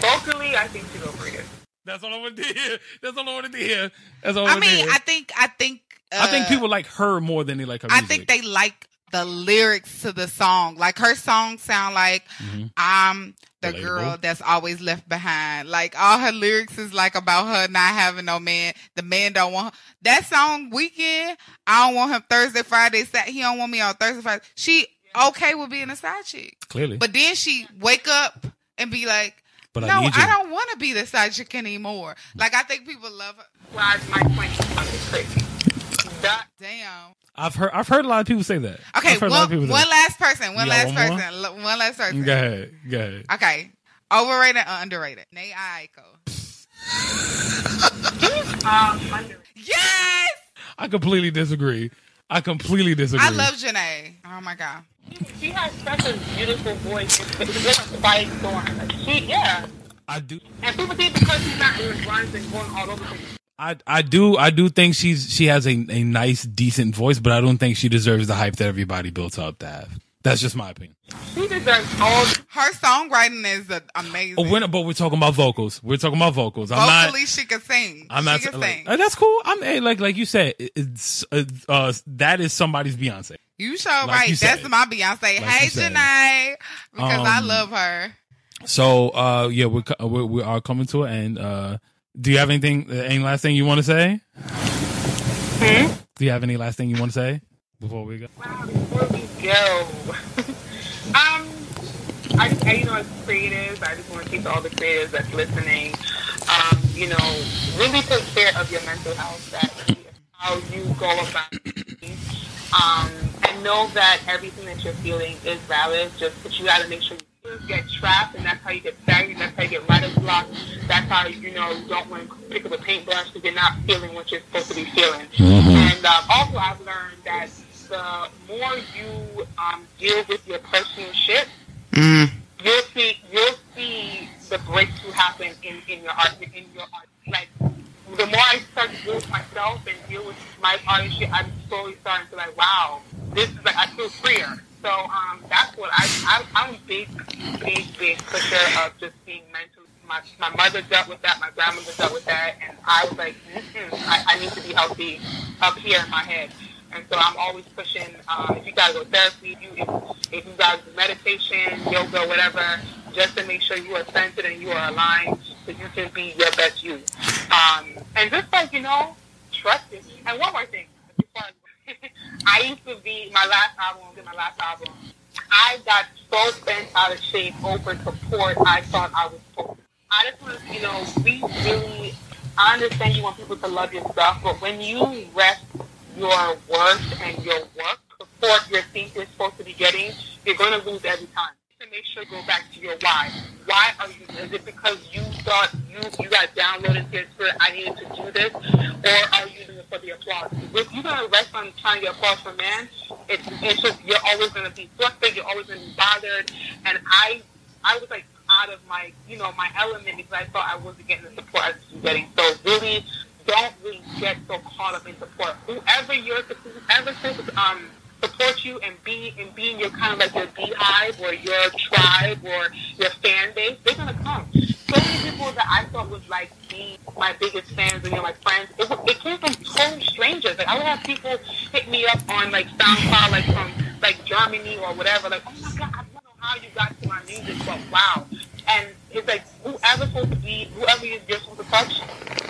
vocally, I think she's overrated. That's all I wanted to hear. That's all I wanted to hear. That's all I, I wanted to mean, hear. I think, I think, uh, I think people like her more than they like her I music. think they like the lyrics to the song. Like her songs sound like Mhm. I'm the Relatable. girl that's always left behind. Like all her lyrics is like about her not having no man. The man don't want her. That song Weekend. I don't want him Thursday, Friday, Saturday. He don't want me on Thursday, Friday. She okay with being a side chick, clearly. but then she wake up and be like. But no, need you. I don't want to be the side chick anymore. Like I think people love her. Well, I- my point is crazy. That Damn. I've heard I've heard a lot of people say that. Okay, I've heard a lot of one, people one last person. One last one person. L- One last person. Go ahead. Go ahead. Okay. Overrated or underrated? Jhené Aiko. um, underrated. Yes! I completely disagree. I completely disagree. I love Jhené. Oh my god. She has such a beautiful voice. It's, it's like a quiet storm. Like she, yeah. I do. And people think because she's not in runs and going all over the place. I, I do I do think she's she has a, a nice decent voice, but I don't think she deserves the hype that everybody built up to have. That's just my opinion. She deserves all. Her songwriting is uh, amazing. Oh, we're not, but we're talking about vocals. We're talking about vocals. I'm not. She can sing. I'm she not can like, sing. uh, that's cool. I'm eh, like like you said. It's uh, uh, that is somebody's Beyonce. you sure like right. you That's said. my Beyonce. Like hey, you. Jhené. Because I Um, love her. So uh, yeah, we're, we're we are coming to an end. Uh, do you have anything? Any last thing you want to say? Do you have any last thing you want to say before we go? Wow, before we go. um, I, I, you know, as creatives, I just want to teach all the creatives that's listening, um, you know, really take care of your mental health. That how you go about it. Um, and know that everything that you're feeling is valid. Just that you got to make sure you don't get trapped, and that's how you get stagnant. That's how you get writer's block. That's how you know you don't want to pick up a paintbrush because you're not feeling what you're supposed to be feeling. And um, also, I've learned that the more you um, deal with your personal shit, you'll see you'll see the breakthrough happen in, in your art in your art. Like the more I start to deal with myself and deal with my art and shit, I'm slowly starting to like, wow, this is like I feel freer. So um, that's what I, I I'm big, big, big pusher of just being mentally. My my mother dealt with that, my grandmother dealt with that, and I was like, I, I need to be healthy up here in my head. And so I'm always pushing. Uh, if you gotta go therapy, if you if, if you gotta do meditation, yoga, whatever, just to make sure you are centered and you are aligned, so you can be your best you. Um, and just like you know, trust it. And one more thing, I used to be my last album, my last album. I got so bent out of shape over support. I thought I was. To. I just want to, you know, we really. I understand you want people to love your stuff, but when you rest your worth and your work support your think you're supposed to be getting, you're going to lose every time. To make sure you go back to your why. Why are you? Is it because you thought you you got downloaded spirit? I needed to do this, or applause? If you're gonna rest on trying to get applause from man, it's it's just you're always gonna be frustrated. You're always gonna be bothered. And I I was like out of my you know my element because I thought I wasn't getting the support I was getting. So really don't really get so caught up in support. Whoever you're whoever um support you and be and being your kind of like your beehive or your tribe or your fan base, they're gonna come. So many people that I thought was like me, my biggest fans and you know my friends, it, it came from total strangers. Like I would have people hit me up on like SoundCloud, like from like Germany or whatever, like oh my god, I don't know how you got to my music, but wow. And it's like whoever's supposed to be, whoever you're supposed to touch,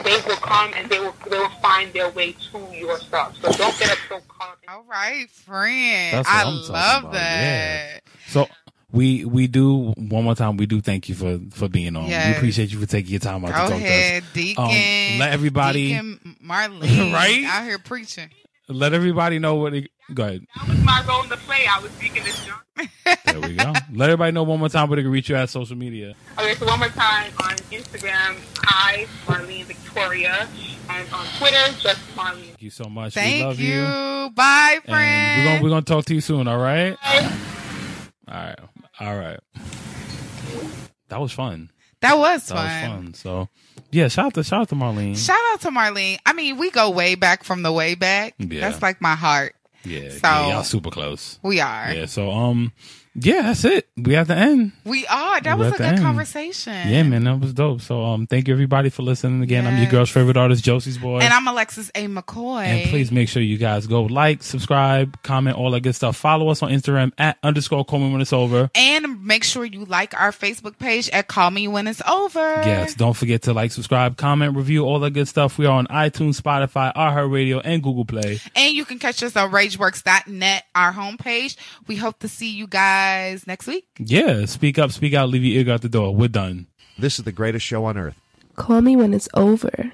they will come and they will they will find their way to your stuff. So don't get up so caught. All right, friend. That's what I I'm love about, that. So we we do one more time. We do thank you for for being on. We appreciate you for taking your time out to talk ahead, to us. Deacon. Um, let everybody- Deacon Marlene, Right? Out here preaching. Let everybody know what. It, go ahead. That was my role in the play. I was speaking this John. There we go. Let everybody know one more time where they can reach you at social media. Okay, so one more time on Instagram, I Marlene Victoria, and on Twitter, just Marlene. Thank you so much. we Thank love you. you. Bye, And we're gonna we're gonna talk to you soon. All right. Bye. All right. All right. That was fun. that was That fun. was fun. So yeah, shout out to shout out to Marlene. Shout out to Marlene. I mean, we go way back from the way back. Yeah. That's like my heart. yeah, So- yeah, y'all super close. We are. Yeah. So um, yeah, that's it. We have to end. We are. That We're was a good end. conversation. Yeah, man, that was dope. So um, thank you everybody for listening again. I'm your girl's favorite artist, Josie's boy. And I'm Alexis A. McCoy. And please make sure you guys go like, subscribe, comment, all that good stuff. Follow us on Instagram at underscore call me when it's over. And make sure you like our Facebook page at Call Me When It's Over. Yes, don't forget to like, subscribe, comment, review, all that good stuff. We are on iTunes, Spotify, iHeartRadio, and Google Play. And you can catch us on RageWorks.net, our homepage. We hope to see you guys next week. Yeah, speak up, speak out, leave your ear out the door. We're done. This is the greatest show on earth. Call me when it's over.